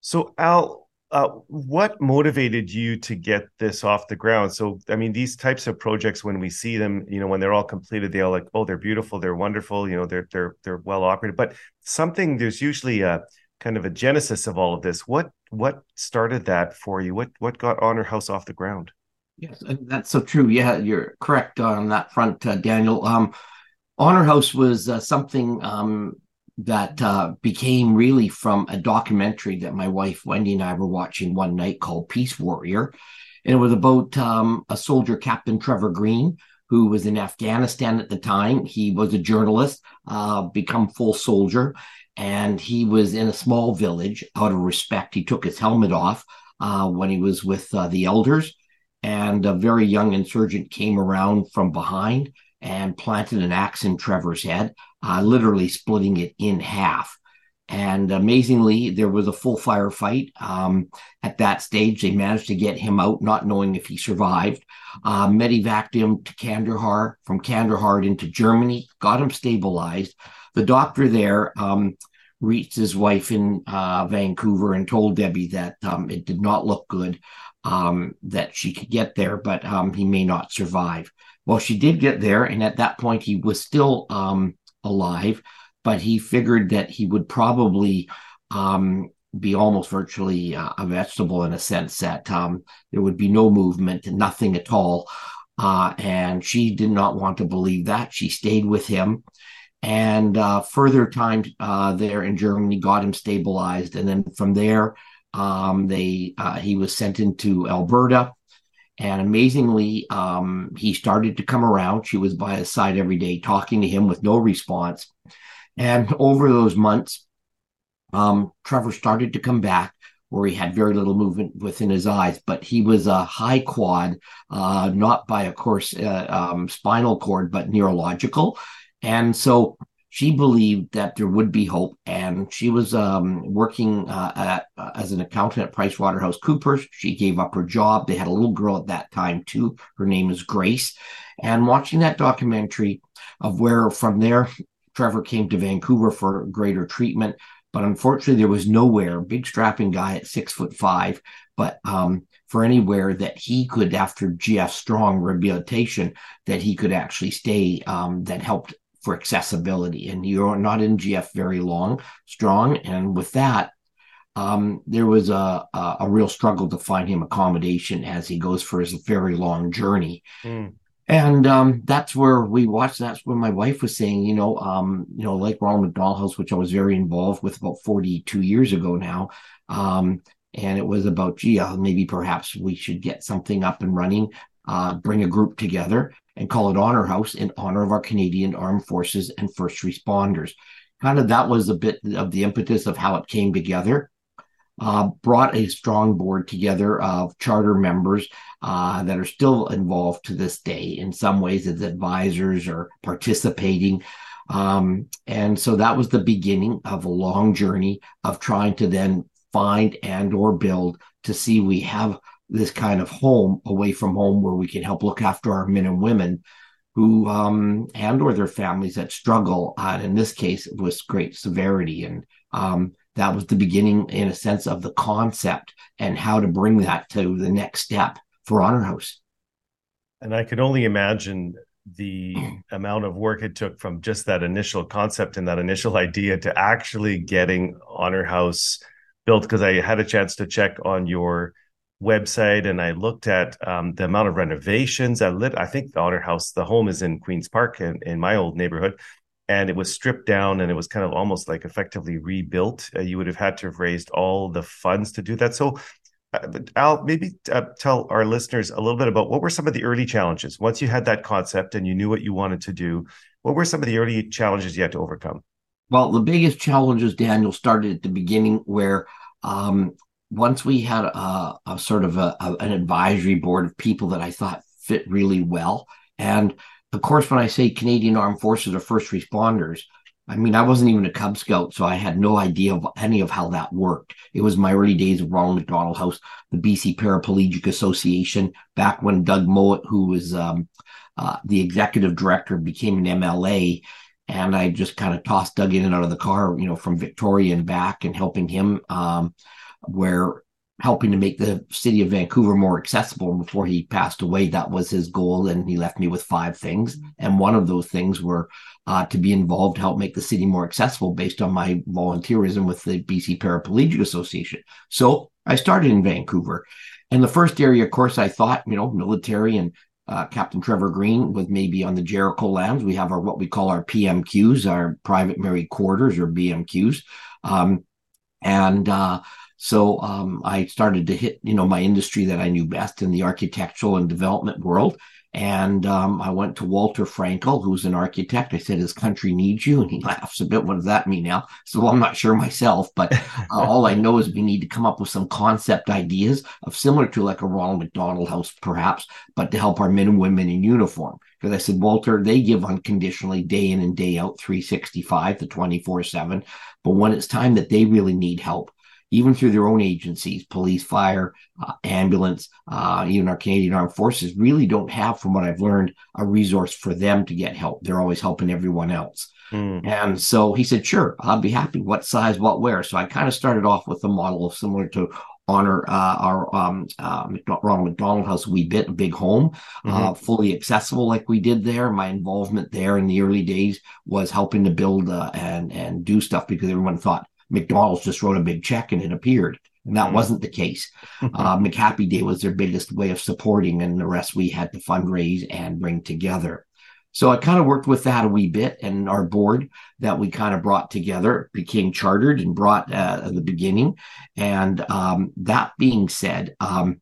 So, Al, uh, what motivated you to get this off the ground? So, I mean, these types of projects, when we see them, you know, when they're all completed, they're all like, oh, they're beautiful, they're wonderful, you know, they're they're they're well operated. But something there's usually a kind of a genesis of all of this. What what started that for you? What what got Honour House off the ground? Yes, that's so true. Yeah, you're correct on that front, uh, Daniel. Um, Honour House was uh, something um, that uh, became really from a documentary that my wife Wendy and I were watching one night called Peace Warrior, and it was about um, a soldier, Captain Trevor Greene, who was in Afghanistan at the time. He was a journalist, uh, become full soldier, and he was in a small village out of respect. He took his helmet off uh, when he was with uh, the elders, and a very young insurgent came around from behind and planted an axe in Trevor's head, uh, literally splitting it in half. And amazingly, there was a full firefight. Um, at that stage, they managed to get him out, not knowing if he survived. Uh, medevaced him to Kandahar, from Kandahar into Germany, got him stabilized. The doctor there um, reached his wife in uh, Vancouver and told Debbie that um, it did not look good, um, that she could get there, but um, he may not survive. Well, she did get there, and at that point, he was still um, alive, but he figured that he would probably um, be almost virtually uh, a vegetable in a sense that um, there would be no movement and nothing at all. Uh, and she did not want to believe that. She stayed with him and uh, further time uh, there in Germany got him stabilized. And then from there, um, they uh, he was sent into Alberta. And amazingly, um, he started to come around. She was by his side every day, talking to him with no response. And [laughs] over those months, um, Trevor started to come back where he had very little movement within his eyes, but he was a high quad, uh, not by, of course, uh, um, spinal cord, but neurological. And so she believed that there would be hope, and she was um, working uh, at, uh, as an accountant at PricewaterhouseCoopers. She gave up her job. They had a little girl at that time too. Her name is Grace. And watching that documentary of where from there Trevor came to Vancouver for greater treatment, but unfortunately there was nowhere. Big strapping guy at six foot five, but um, for anywhere that he could, after GF Strong rehabilitation, that he could actually stay. Um, that helped for accessibility. And you're not in GF very long, strong. And with that, um, there was a, a, a real struggle to find him accommodation as he goes for his very long journey. Mm. And um, that's where we watched. That's where my wife was saying, you know, um, you know, like Ronald McDonald House, which I was very involved with about 42 years ago now. Um, and it was about, gee, uh, maybe perhaps we should get something up and running, uh, bring a group together and call it Honour House in honor of our Canadian Armed Forces and first responders. Kind of that was a bit of the impetus of how it came together. Uh, brought a strong board together of charter members uh, that are still involved to this day in some ways as advisors or participating. Um, and so that was the beginning of a long journey of trying to then find and or build to see we have this kind of home away from home where we can help look after our men and women who um, and or their families that struggle uh, in this case with great severity. And um, that was the beginning in a sense of the concept and how to bring that to the next step for Honour House. And i could only imagine the [clears throat] amount of work it took from just that initial concept and that initial idea to actually getting Honour House built because i had a chance to check on your website and I looked at um, the amount of renovations. I lit. I think the Honour House, the home is in Queens Park in, in my old neighborhood, and it was stripped down and it was kind of almost like effectively rebuilt. Uh, you would have had to have raised all the funds to do that. So, uh, Al, maybe uh, tell our listeners a little bit about what were some of the early challenges once you had that concept and you knew what you wanted to do. What were some of the early challenges you had to overcome? Well, the biggest challenges, Daniel, started at the beginning where um, once we had a, a sort of a, a, an advisory board of people that I thought fit really well. And of course, when I say Canadian Armed Forces or first responders, I mean, I wasn't even a Cub Scout, so I had no idea of any of how that worked. It was my early days of Ronald McDonald House, the BC Paraplegic Association, back when Doug Mowat, who was um, uh, the executive director, became an MLA. And I just kind of tossed Doug in and out of the car, you know, from Victoria and back and helping him. Um, where helping to make the city of Vancouver more accessible. And before he passed away, that was his goal. And he left me with five things. And one of those things were uh, to be involved to help make the city more accessible based on my volunteerism with the BC Paraplegic Association. So I started in Vancouver. And the first area, of course, I thought, you know, military and uh, Captain Trevor Greene with maybe on the Jericho lands. We have our what we call our PMQs, our private married quarters or BMQs. Um, and uh, so um, I started to hit, you know, my industry that I knew best in the architectural and development world. And um, I went to Walter Frankel, who's an architect. I said, "His country needs you," and he [laughs] laughs a bit. What does that mean now? So well, I'm not sure myself, but [laughs] uh, all I know is we need to come up with some concept ideas of similar to like a Ronald McDonald House, perhaps, but to help our men and women in uniform. Because I said, Walter, they give unconditionally day in and day out, 365 to 24 seven. But when it's time that they really need help, even through their own agencies, police, fire, uh, ambulance, uh, even our Canadian Armed Forces, really don't have, from what I've learned, a resource for them to get help. They're always helping everyone else. Mm. And so he said, sure, I'll be happy. What size, what where? So I kind of started off with a model similar to honor uh, our um, uh, Ronald McDonald House wee bit, a big home, uh, mm-hmm. uh, fully accessible like we did there. My involvement there in the early days was helping to build uh, and and do stuff because everyone thought McDonald's just wrote a big check and it appeared. And that mm-hmm. wasn't the case. [laughs] uh, McHappy Day was their biggest way of supporting, and the rest we had to fundraise and bring together. So I kind of worked with that a wee bit, and our board that we kind of brought together became chartered and brought uh, at the beginning. And um, that being said, um,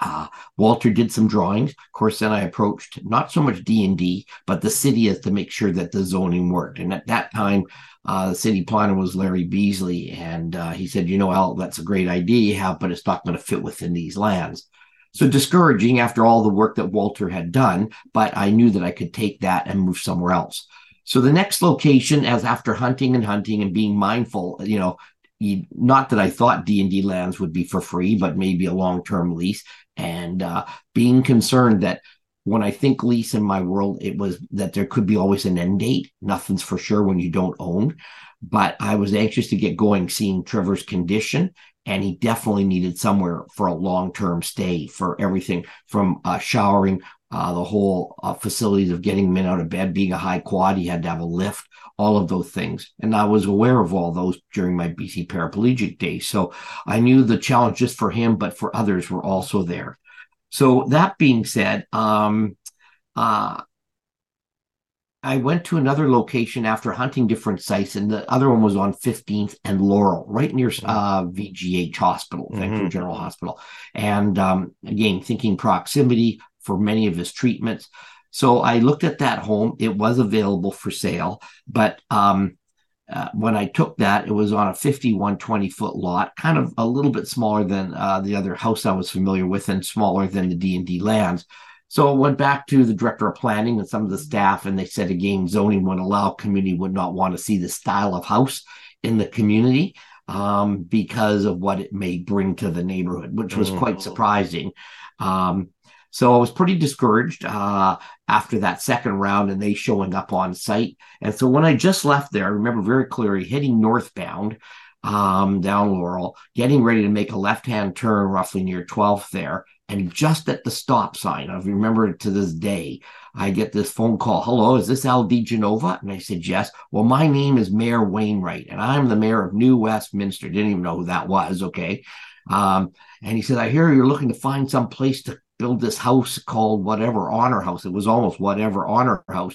uh, Walter did some drawings. Of course, then I approached not so much DND, but the city as to make sure that the zoning worked. And at that time, uh, the city planner was Larry Beasley, and uh, he said, "You know, Al, that's a great idea you have, but it's not going to fit within these lands." So discouraging after all the work that Walter had done, but I knew that I could take that and move somewhere else. So the next location, as after hunting and hunting and being mindful, you know, not that I thought DND lands would be for free, but maybe a long term lease and uh, being concerned that when I think lease in my world, it was that there could be always an end date. Nothing's for sure when you don't own. But I was anxious to get going, seeing Trevor's condition, and he definitely needed somewhere for a long term stay for everything from uh, showering, uh, the whole uh, facilities of getting men out of bed, being a high quad, he had to have a lift, all of those things. And I was aware of all those during my BC paraplegic days. So I knew the challenge just for him, but for others were also there. So that being said, um, uh, I went to another location after hunting different sites, and the other one was on 15th and Laurel, right near mm-hmm. uh, VGH Hospital, mm-hmm. Vancouver General Hospital. And um, again, thinking proximity for many of his treatments. So I looked at that home. It was available for sale, but um, uh, when I took that, it was on a 51 20 foot lot, kind of a little bit smaller than uh, the other house I was familiar with and smaller than the DND lands. So I went back to the director of planning and some of the staff, and they said again, zoning would allow community would not want to see the style of house in the community um, because of what it may bring to the neighborhood, which was quite mm. surprising. Um, so I was pretty discouraged uh, after that second round and they showing up on site. And so when I just left there, I remember very clearly heading northbound um, down Laurel, getting ready to make a left hand turn roughly near 12th there. And just at the stop sign, I remember it to this day, I get this phone call. Hello, is this Al Genova? And I said, yes. Well, my name is Mayor Wayne Wright, and I'm the mayor of New Westminster. Didn't even know who that was. Okay. Um, and he said, I hear you're looking to find some place to build this house called whatever Honour House. It was almost whatever Honour House.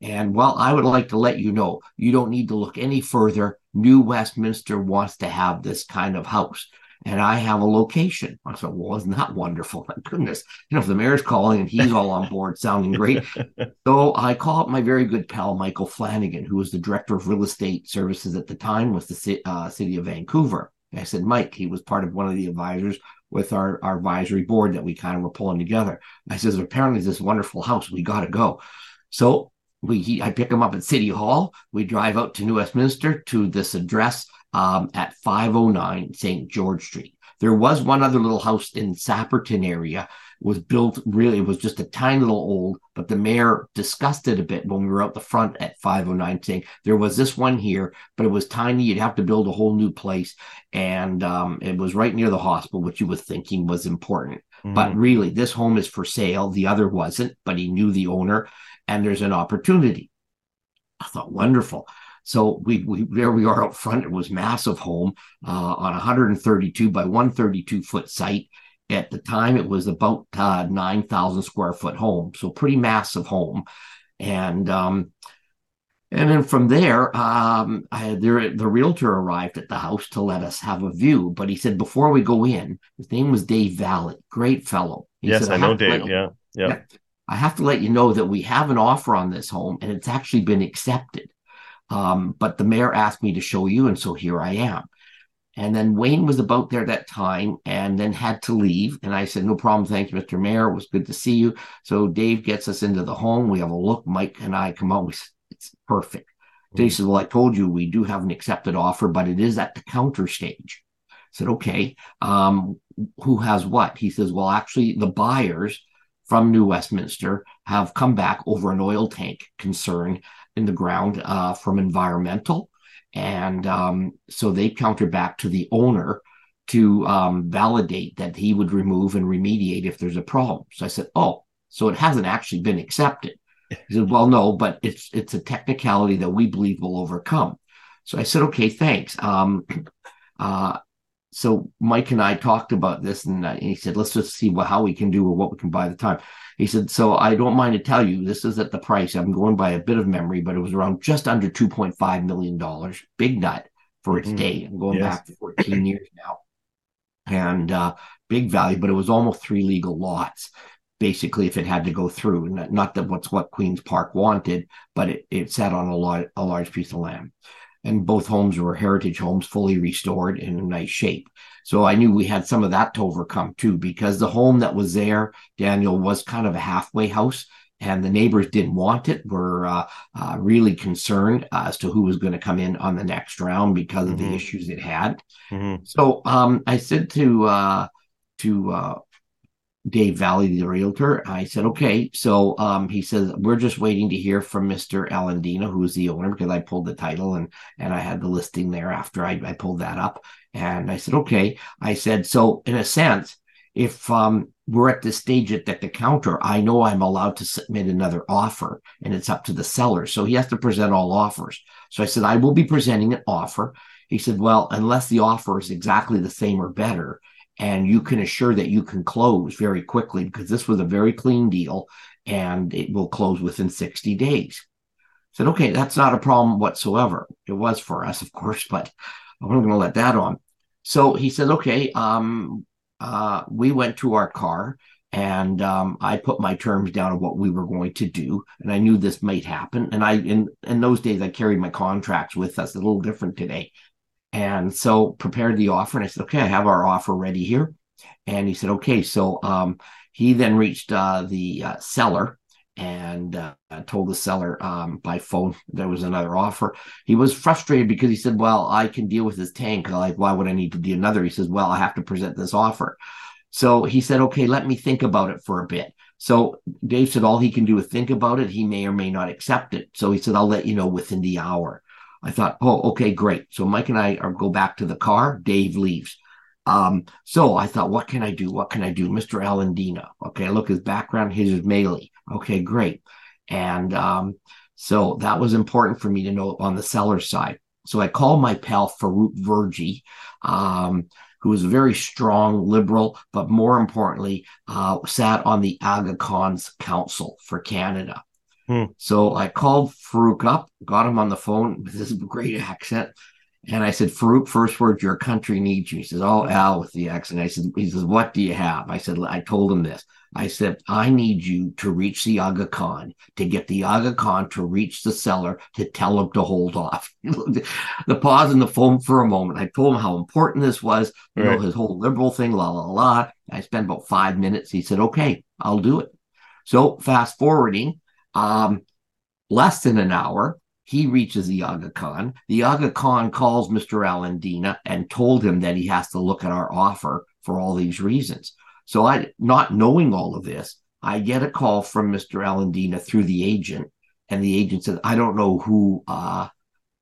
And well, I would like to let you know you don't need to look any further. New Westminster wants to have this kind of house. And I have a location. I said, Well, isn't that wonderful? [laughs] My goodness. You know, if the mayor's calling and he's all on board, sounding great. [laughs] so I call up my very good pal, Michael Flanagan, who was the director of real estate services at the time with the uh, city of Vancouver. I said, Mike, he was part of one of the advisors with our, our advisory board that we kind of were pulling together. I says, apparently this wonderful house, we got to go. So we, he, I pick him up at City Hall. We drive out to New Westminster to this address um, at 509 St. George Street. There was one other little house in Sapperton area was built really it was just a tiny little old but the mayor discussed it a bit when we were out the front at 509 saying there was this one here but it was tiny you'd have to build a whole new place and um, it was right near the hospital which you were thinking was important mm-hmm. but really this home is for sale the other wasn't but he knew the owner and there's an opportunity i thought wonderful so we, we there we are out front. It was massive home uh, on 132 by 132 foot site. At the time, it was about uh, 9,000 square foot home, so pretty massive home. And um, and then from there, um, I, there, the realtor arrived at the house to let us have a view. But he said before we go in, his name was Dave Valley, great fellow. He yes, said, I, I know Dave. Yeah, yeah, yeah. I have to let you know that we have an offer on this home, and it's actually been accepted. Um, but the mayor asked me to show you, and so here I am. And then Wayne was about there that time and then had to leave. And I said, No problem. Thank you, Mr. Mayor. It was good to see you. So Dave gets us into the home. We have a look. Mike and I come out. It's perfect. Mm-hmm. Dave says, Well, I told you we do have an accepted offer, but it is at the counter stage. I said, Okay. Um, who has what? He says, Well, actually, the buyers from New Westminster have come back over an oil tank concern in the ground uh, from environmental and um, so they counter back to the owner to um, validate that he would remove and remediate if there's a problem. So I said, "Oh, so it hasn't actually been accepted." He said, "Well, no, but it's it's a technicality that we believe will overcome." So I said, okay, thanks. Um, [clears throat] uh, so Mike and I talked about this, and, he said, let's just see what, how we can do or what we can buy the time. He said, so I don't mind to tell you, this is at the price. I'm going by a bit of memory, but it was around just under $2.5 million. Big nut for its mm-hmm. day. I'm going yes. back 14 years now. And uh, big value, but it was almost three legal lots basically if it had to go through. Not that what's what Queens Park wanted, but it, it sat on a, lot, a large piece of land and both homes were heritage homes, fully restored in a nice shape. So I knew we had some of that to overcome too, because the home that was there, Daniel, was kind of a halfway house. And the neighbors didn't want it. Were uh, uh, really concerned as to who was going to come in on the next round because of mm-hmm. the issues it had. Mm-hmm. So um, I said to uh, to uh, Dave Valley, the realtor. I said, okay. So um, he says, we're just waiting to hear from Mr. Alandina, who's the owner, because I pulled the title and and I had the listing there after I, I pulled that up. And I said, okay. I said, so in a sense, if um, we're at this stage at, at the counter, I know I'm allowed to submit another offer and it's up to the seller. So he has to present all offers. So I said, I will be presenting an offer. He said, well, unless the offer is exactly the same or better, and you can assure that you can close very quickly because this was a very clean deal and it will close within 60 days. I said, okay, that's not a problem whatsoever. It was for us, of course, but I'm not going to let that on. So he said, okay, um, uh, we went to our car and um, I put my terms down of what we were going to do, and I knew this might happen. And I, in in those days, I carried my contracts with us. A little different today. And so prepared the offer. And I said, okay, I have our offer ready here. And he said, okay. So um, he then reached uh, the uh, seller and uh, told the seller um, by phone there was another offer. He was frustrated because he said, well, I can deal with this tank. Like, why would I need to do another? He says, well, I have to present this offer. So he said, okay, let me think about it for a bit. So Dave said all he can do is think about it. He may or may not accept it. So he said, I'll let you know within the hour. I thought, oh, okay, great. So Mike and I are go back to the car. Dave leaves. Um, so I thought, what can I do? What can I do? Mr. Alandina. Okay, look his background, his Ismaili. Okay, great. And um, so that was important for me to know on the seller side. So I called my pal Farouk Verji, um, who was a very strong liberal, but more importantly, uh, sat on the Aga Khan's Council for Canada. Hmm. So I called Farouk up, got him on the phone with this [laughs] great accent. And I said, Farouk, first words, your country needs you. He says, Oh, Al, with the accent. I said, He says, What do you have? I said, I told him this. I said, I need you to reach the Aga Khan, to get the Aga Khan to reach the seller to tell him to hold off. [laughs] the pause in the phone for a moment. I told him how important this was, you right. know, his whole liberal thing, la, la, la. I spent about five minutes. He said, Okay, I'll do it. So fast forwarding, um, less than an hour, he reaches the Aga Khan. The Aga Khan calls Mr. Alandina and told him that he has to look at our offer for all these reasons. So I, not knowing all of this, I get a call from Mr. Alandina through the agent, and the agent said, "I don't know who, uh,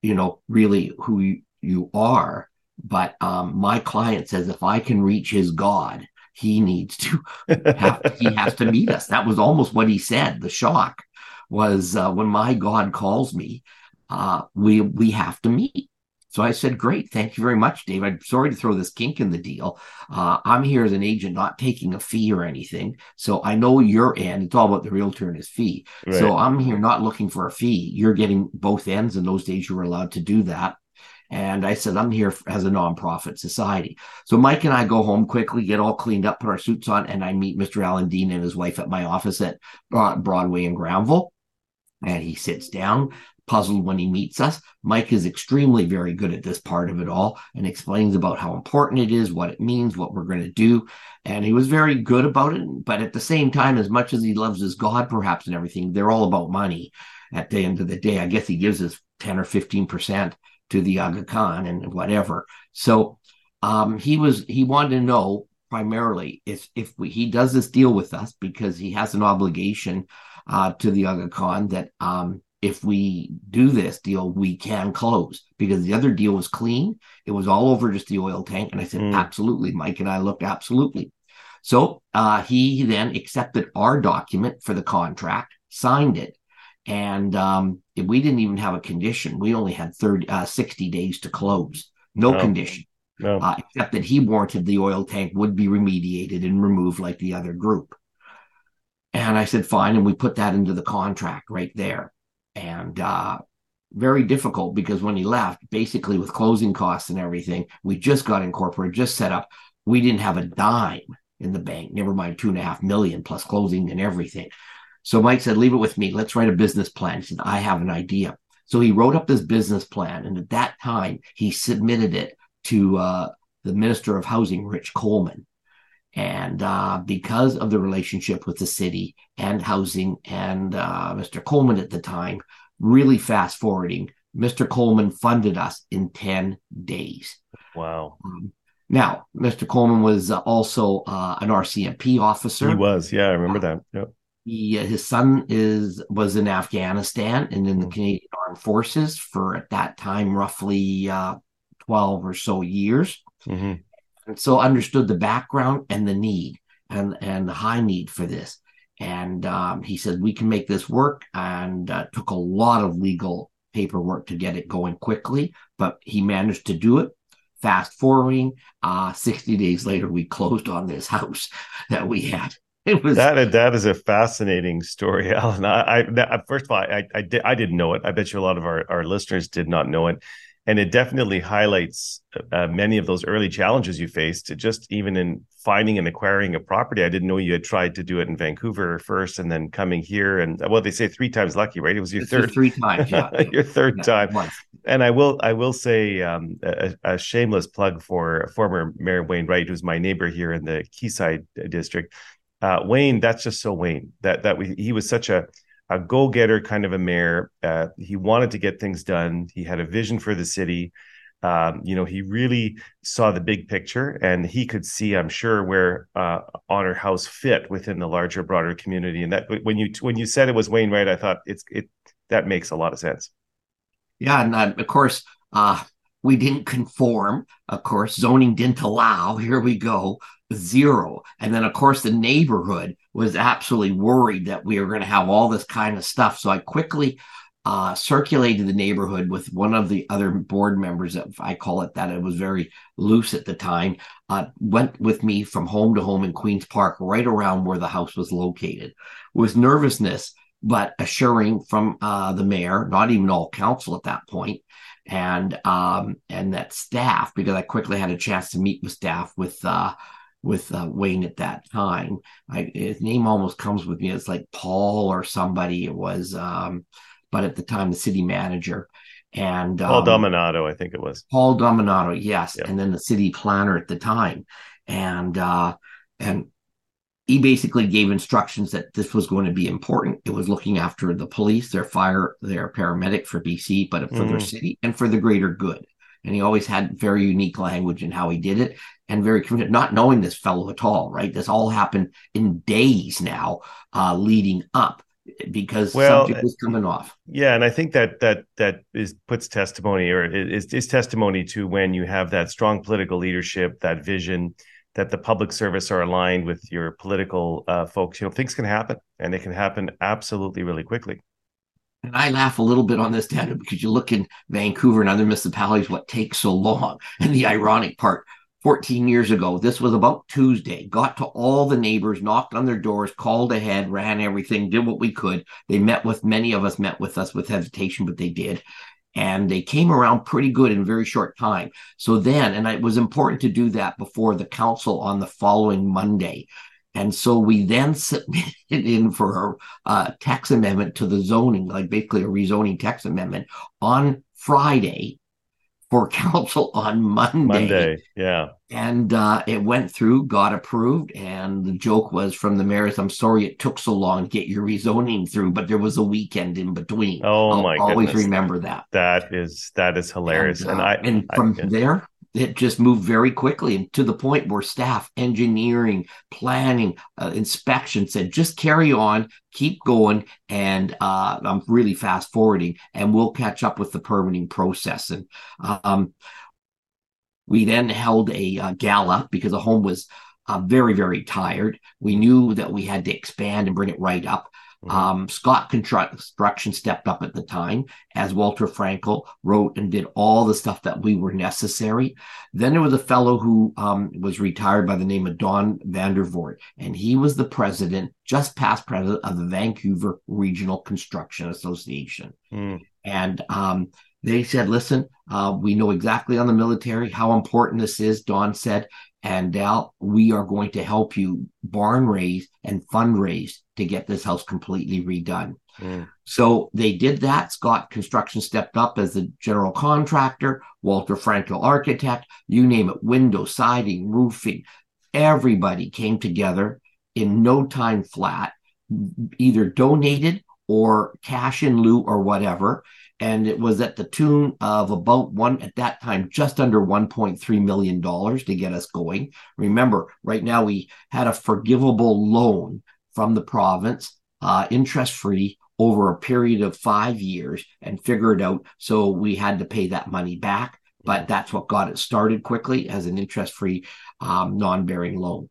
you know, really who you are, but um, my client says if I can reach his God, he needs to [laughs] have, he has to meet us." That was almost what he said. The shock was uh, when my God calls me, uh, we we have to meet. So I said, "Great, thank you very much, Dave. I'm sorry to throw this kink in the deal. Uh, I'm here as an agent, not taking a fee or anything. So I know your end. It's all about the realtor and his fee. Right. So I'm here not looking for a fee. You're getting both ends. In those days, you were allowed to do that." And I said, I'm here as a nonprofit society. So Mike and I go home quickly, get all cleaned up, put our suits on, and I meet Mr. Alan Dean and his wife at my office at Broadway in Granville and he sits down puzzled when he meets us. Mike is extremely very good at this part of it all and explains about how important it is, what it means, what we're going to do. And he was very good about it. But at the same time, as much as he loves his God, perhaps, and everything, they're all about money at the end of the day. I guess he gives us 10 or 15% to the Aga Khan and whatever. So um, he was, he wanted to know primarily if, if we, he does this deal with us because he has an obligation uh, to the Aga Khan that um, if we do this deal, we can close because the other deal was clean. It was all over just the oil tank. And I said, mm. absolutely. Mike and I looked absolutely. So uh, he then accepted our document for the contract, signed it. And um, we didn't even have a condition. We only had 30, uh, 60 days to close. No oh. condition. No. Uh, except that he warranted the oil tank would be remediated and removed like the other group. And I said, fine. And we put that into the contract right there. And uh, very difficult because when he left, basically with closing costs and everything, we just got incorporated, just set up. We didn't have a dime in the bank, never mind two and a half million plus closing and everything. So Mike said, leave it with me. Let's write a business plan. He said, I have an idea. So he wrote up this business plan. And at that time, he submitted it to uh, the Minister of Housing, Rich Coleman. And uh, because of the relationship with the city and housing and uh, Mr. Coleman at the time, really fast forwarding, Mr. Coleman funded us in 10 days. Wow. Um, now, Mr. Coleman was uh, also uh, an RCMP officer. He was, yeah, I remember that. Yep. He, uh, his son is was in Afghanistan and in the mm-hmm. Canadian Armed Forces for at that time roughly uh, 12 or so years. Mm-hmm. So understood the background and the need and, and the high need for this. And um, he said, we can make this work. And uh, took a lot of legal paperwork to get it going quickly, but he managed to do it. Fast forwarding, uh, 60 days later, we closed on this house [laughs] that we had. It was that. That is a fascinating story, Alan. I, I first of all, I, I, did, I didn't know it. I bet you a lot of our, our listeners did not know it and it definitely highlights uh, many of those early challenges you faced. Just even in finding and acquiring a property i didn't know you had tried to do it in vancouver first and then coming here. And well they say three times lucky right? It was your it's third three times yeah. [laughs] your third yeah, time. once. and i will i will say um, a, a, shameless plug for former mayor wayne wright who's my neighbor here in the quayside district. Uh, wayne that's just so wayne that that we, he was such a a go-getter kind of a mayor. Uh, he wanted to get things done. He had a vision for the city. Um, you know, he really saw the big picture, and he could see, I'm sure, where uh, Honour House fit within the larger, broader community. And that when you when you said it was Wayne Wright, I thought it's it that makes a lot of sense. Yeah, and uh, of course, uh, we didn't conform. Of course, zoning didn't allow. Here we go, zero. And then, of course, the neighborhood was absolutely worried that we were going to have all this kind of stuff. So I quickly uh, circulated the neighborhood with one of the other board members. If I call it that, it was very loose at the time. Uh, went with me from home to home in Queens Park, right around where the house was located, with nervousness, but assuring from uh, the mayor, not even all council at that point, and um, and that staff, because I quickly had a chance to meet with staff with uh, with uh, Wayne at that time. I, his name almost comes with me. It's like Paul or somebody. It was, um, but at the time, the city manager and Paul um, Daminato, I think it was Paul Daminato. Yes, and then the city planner at the time, and uh, and he basically gave instructions that this was going to be important. It was looking after the police, their fire, their paramedic for BC, but for mm. their city and for the greater good and he always had very unique language in how he did it and very committed not knowing this fellow at all right? This all happened in days now uh, leading up because well, something was coming off. Yeah and i think that that that is puts testimony or is, is testimony to when you have that strong political leadership that vision that the public service are aligned with your political uh, folks. You know things can happen and they can happen absolutely really quickly and I laugh a little bit on this, Daniel, because you look in Vancouver and other municipalities, what takes so long. And the ironic part, 14 years ago, this was about Tuesday, got to all the neighbors, knocked on their doors, called ahead, ran everything, did what we could. They met with, many of us met with us with hesitation, but they did. And they came around pretty good in a very short time. So then, and it was important to do that before the council on the following Monday and so we then submitted [laughs] in for a, text amendment to the zoning, like basically a rezoning tax amendment on Friday for [laughs] council on Monday. Monday, yeah. And uh, it went through, got approved, and the joke was from the mayors, "I'm sorry it took so long to get your rezoning through, but there was a weekend in between." Oh I'll my! Always goodness. remember that. That is that is hilarious, and, and uh, I and from I, there it just moved very quickly and to the point where staff engineering planning uh, inspection said just carry on keep going and uh, i'm really fast forwarding and we'll catch up with the permitting process. And um, we then held a uh, gala because the home was uh, very very tired. We knew that we had to expand and bring it right up Mm-hmm. Um, Scott Construction stepped up at the time as Walter Frankel wrote and did all the stuff that we were necessary. Then there was a fellow who um, was retired by the name of Don Vandervoort, and he was the president, just past president of the Vancouver Regional Construction Association. Mm. And um, they said, listen, uh, we know exactly on the military how important this is, Don said, and Dal, we are going to help you barn raise and fundraise to get this house completely redone. Mm. So they did that. Scott Construction stepped up as the general contractor, Walter Franco architect, you name it, window, siding, roofing. Everybody came together in no time flat, either donated or cash in lieu or whatever. And it was at the tune of about one at that time just under 1.3 million dollars to get us going. Remember right now we had a forgivable loan from the province uh, interest free over a period of five years and figure it out so we had to pay that money back. But that's what got it started quickly as an interest free um, non-bearing loan.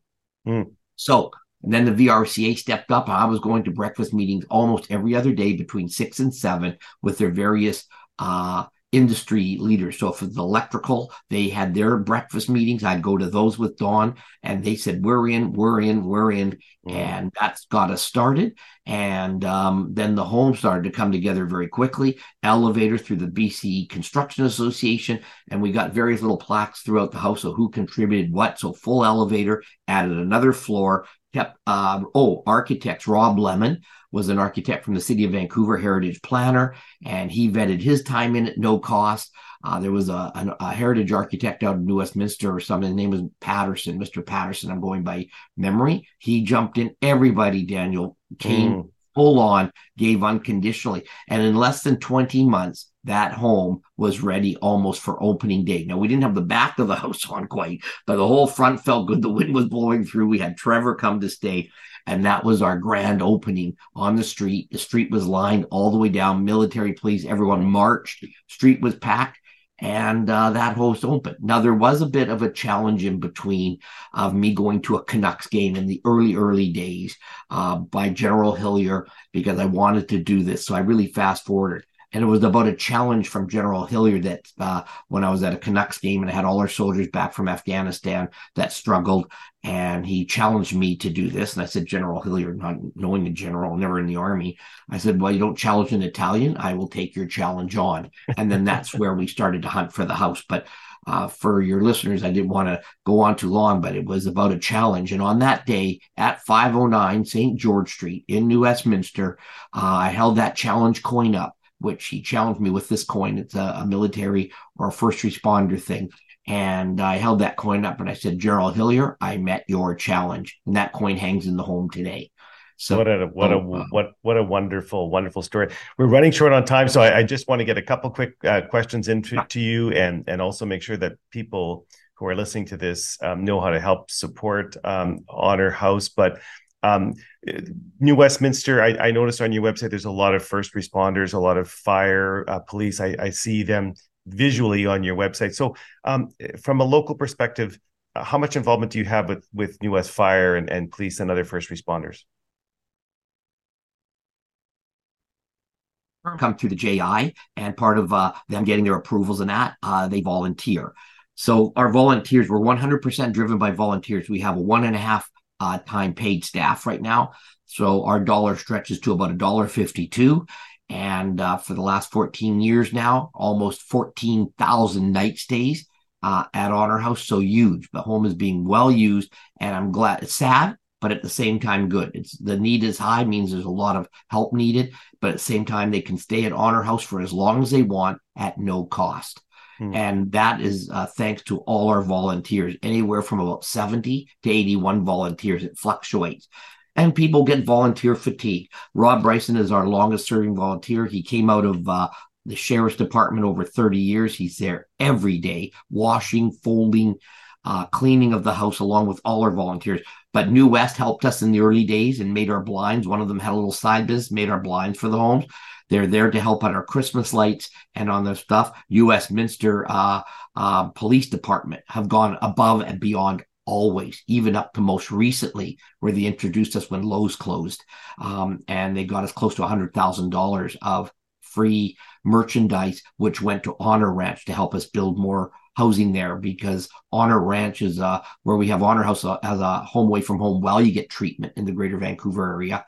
Mm. so and then the VRCA stepped up. I was going to breakfast meetings almost every other day between six and seven with their various uh, industry leaders. So if it's electrical, they had their breakfast meetings. I'd go to those with Don and they said, we're in, we're in, we're in. Mm. And that's got us started. And um, then the home started to come together very quickly. Elevator through the BC Construction Association. And we got various little plaques throughout the house of who contributed what. So full elevator, added another floor, kept um, oh architects rob lemon was an architect from the city of vancouver heritage planner and he vetted his time in at no cost. Uh, there was a, a, a, heritage architect out in new westminster or something. His name was patterson mr patterson i'm going by memory. He jumped in. Everybody daniel came mm. full on gave unconditionally. And in less than 20 months that home was ready almost for opening day. Now we didn't have the back of the house on quite, but the whole front felt good. The wind was blowing through. We had Trevor come to stay, and that was our grand opening on the street. The street was lined all the way down. Military police, everyone marched. Street was packed. And uh, that host opened. Now there was a bit of a challenge in between of me going to a Canucks game in the early, early days uh, by General Hillier because I wanted to do this. So I really fast forwarded and it was about a challenge from General Hillier that uh, when I was at a Canucks game and I had all our soldiers back from Afghanistan that struggled, and he challenged me to do this. And I said, General Hillier, not knowing the general, never in the army, I said, Well, you don't challenge an Italian, I will take your challenge on. And then that's where we started to hunt for the house. But uh, for your listeners, I didn't want to go on too long, but it was about a challenge. And on that day at 509 St. George Street in New Westminster, uh, I held that challenge coin up which he challenged me with this coin. It's a, a military or a first responder thing. And I held that coin up and I said, Gerald Hillier, I met your challenge. And that coin hangs in the home today. So what a what a uh, what what a wonderful wonderful story. We're running short on time, so I, I just want to get a couple quick uh, questions into to you, and and also make sure that people who are listening to this um, know how to help support um, Honour House. But um, New Westminster, I, I, noticed on your website there's a lot of first responders, a lot of fire, uh, police. I, I, see them visually on your website. So, um, from a local perspective, uh, how much involvement do you have with with New West Fire and, and police and other first responders? Come through the JI, and part of uh, them getting their approvals and that uh, they volunteer. So our volunteers were 100% driven by volunteers. We have a one and a half uh, time paid staff right now. So our dollar stretches to about a dollar fifty-two, and uh, for the last fourteen years now, almost fourteen thousand night stays uh, at Honour House. So huge. The home is being well used, and I'm glad. It's sad, but at the same time, good. It's the need is high means there's a lot of help needed, but at the same time, they can stay at Honour House for as long as they want at no cost. Hmm. And that is uh, thanks to all our volunteers, anywhere from about 70 to 81 volunteers. It fluctuates. And people get volunteer fatigue. Rob Bryson is our longest serving volunteer. He came out of uh, the sheriff's department over 30 years. He's there every day, washing, folding, uh, cleaning of the house along with all our volunteers. But New West helped us in the early days and made our blinds. One of them had a little side business, made our blinds for the homes. They're there to help on our Christmas lights and on their stuff. New Westminster uh, uh, Police Department have gone above and beyond always, even up to most recently, where they introduced us when Lowe's closed. Um, and they got us close to $100,000 of free merchandise, which went to Honour Ranch to help us build more housing there because Honour Ranch is uh, where we have Honour House uh, as a home away from home while you get treatment in the greater Vancouver area.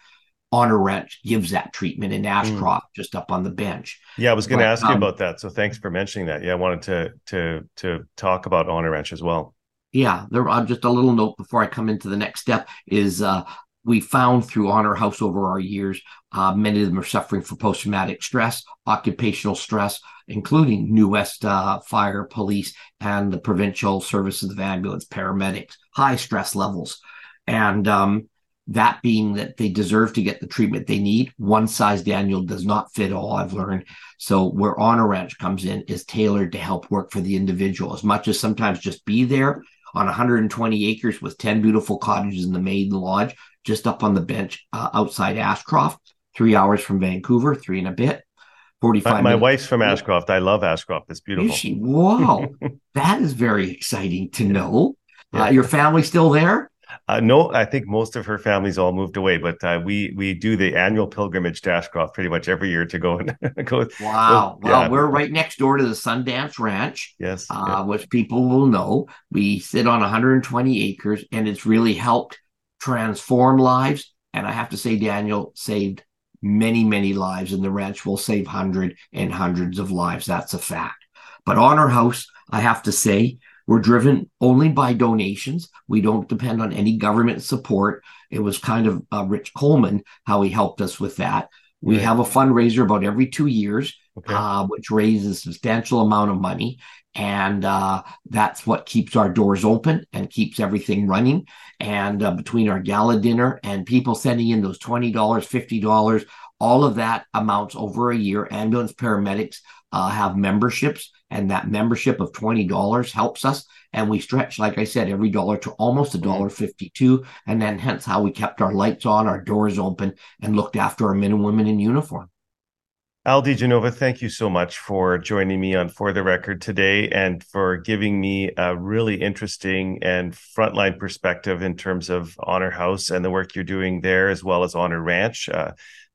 Honour Ranch gives that treatment in Ashcroft, mm. just up on the bench. Yeah, I was going to ask um, you about that. So thanks for mentioning that. Yeah, I wanted to to to talk about Honour Ranch as well. Yeah, there. Uh, just a little note before I come into the next step is uh, we found through Honour House over our years, uh, many of them are suffering from post traumatic stress, occupational stress, including New West uh, Fire, Police, and the provincial services of ambulance, paramedics, high stress levels, and um, that being that they deserve to get the treatment they need. One size Daniel does not fit all, I've learned. So, where Honour Ranch comes in is tailored to help work for the individual as much as sometimes just be there on 120 acres with 10 beautiful cottages in the Maiden Lodge, just up on the bench uh, outside Ashcroft, three hours from Vancouver, three and a bit. 45 my, my wife's from Ashcroft. I love Ashcroft. It's beautiful. She? Wow. [laughs] that is very exciting to know. Yeah. Uh, your family still there? Uh, no, I think most of her family's all moved away, but uh, we we do the annual pilgrimage to Ashcroft pretty much every year to go and [laughs] go. Wow, go, well, we're right next door to the Sundance Ranch. Yes, uh, yeah. which people will know. We sit on 120 acres, and it's really helped transform lives. And I have to say, Daniel saved many, many lives, and the ranch will save hundred and hundreds of lives. That's a fact. But Honour House, I have to say, we're driven only by donations. We don't depend on any government support. It was kind of uh, Rich Coleman how he helped us with that. We have a fundraiser about every two years, okay. uh, which raises a substantial amount of money. And uh, that's what keeps our doors open and keeps everything running. And uh, between our gala dinner and people sending in those $20, $50, all of that amounts over a year. Ambulance paramedics uh, have memberships and that membership of $20 helps us and we stretch like i said every dollar to almost a mm-hmm. dollar 52 and then hence how we kept our lights on our doors open and looked after our men and women in uniform Al De Genova, thank you so much for joining me on For the Record today and for giving me a really interesting and frontline perspective in terms of Honour House and the work you're doing there, as well as Honour Ranch. Uh,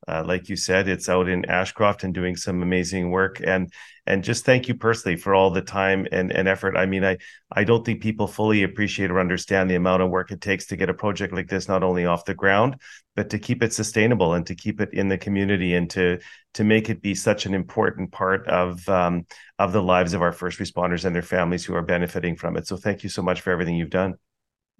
uh, like you said, it's out in Ashcroft and doing some amazing work. And and just thank you personally for all the time and, and effort. I mean, I I don't think people fully appreciate or understand the amount of work it takes to get a project like this not only off the ground, but to keep it sustainable and to keep it in the community and to to make it be such an important part of um, of the lives of our first responders and their families who are benefiting from it. So thank you so much for everything you've done.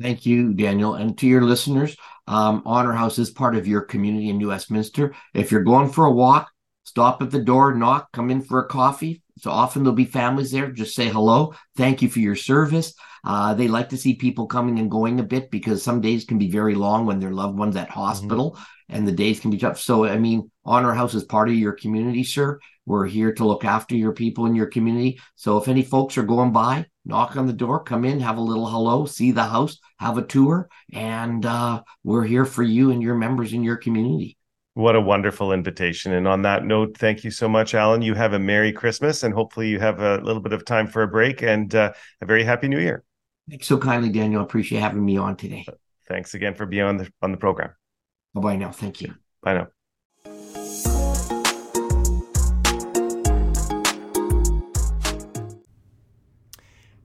Thank you, Daniel. And to your listeners, um, Honour House is part of your community in New Westminster. If you're going for a walk, stop at the door, knock, come in for a coffee. So often there'll be families there. Just say hello. Thank you for your service. Uh, they like to see people coming and going a bit because some days can be very long when their loved ones at hospital mm-hmm. and the days can be tough. So, I mean, Honour House is part of your community, sir. We're here to look after your people in your community. So if any folks are going by, knock on the door, come in, have a little hello, see the house, have a tour, and uh, we're here for you and your members in your community. What a wonderful invitation. And on that note, thank you so much, Alan. You have a Merry Christmas and hopefully you have a little bit of time for a break and uh, a very Happy New Year. Thanks so kindly, Daniel. Appreciate having me on today. Thanks again for being on the, on the program. Bye bye now. Thank you. Bye now.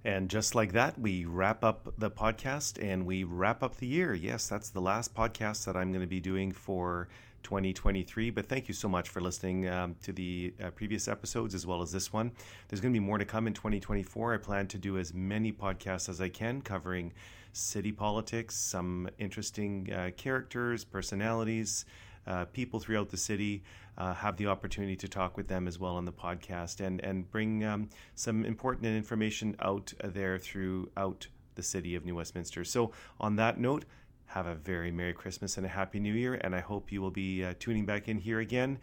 And just like that, we wrap up the podcast and we wrap up the year. Yes, that's the last podcast that I'm going to be doing for 2023. But thank you so much for listening um, to the uh, previous episodes as well as this one. There's going to be more to come in 2024. I plan to do as many podcasts as I can covering city politics, some interesting uh, characters, personalities, uh, people throughout the city uh, have the opportunity to talk with them as well on the podcast and and bring um, some important information out there throughout the city of New Westminster. So on that note, have a very Merry Christmas and a Happy New Year, and I hope you will be uh, tuning back in here again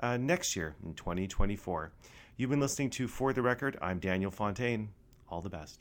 uh, next year in 2024. You've been listening to For the Record. I'm Daniel Fontaine. All the best.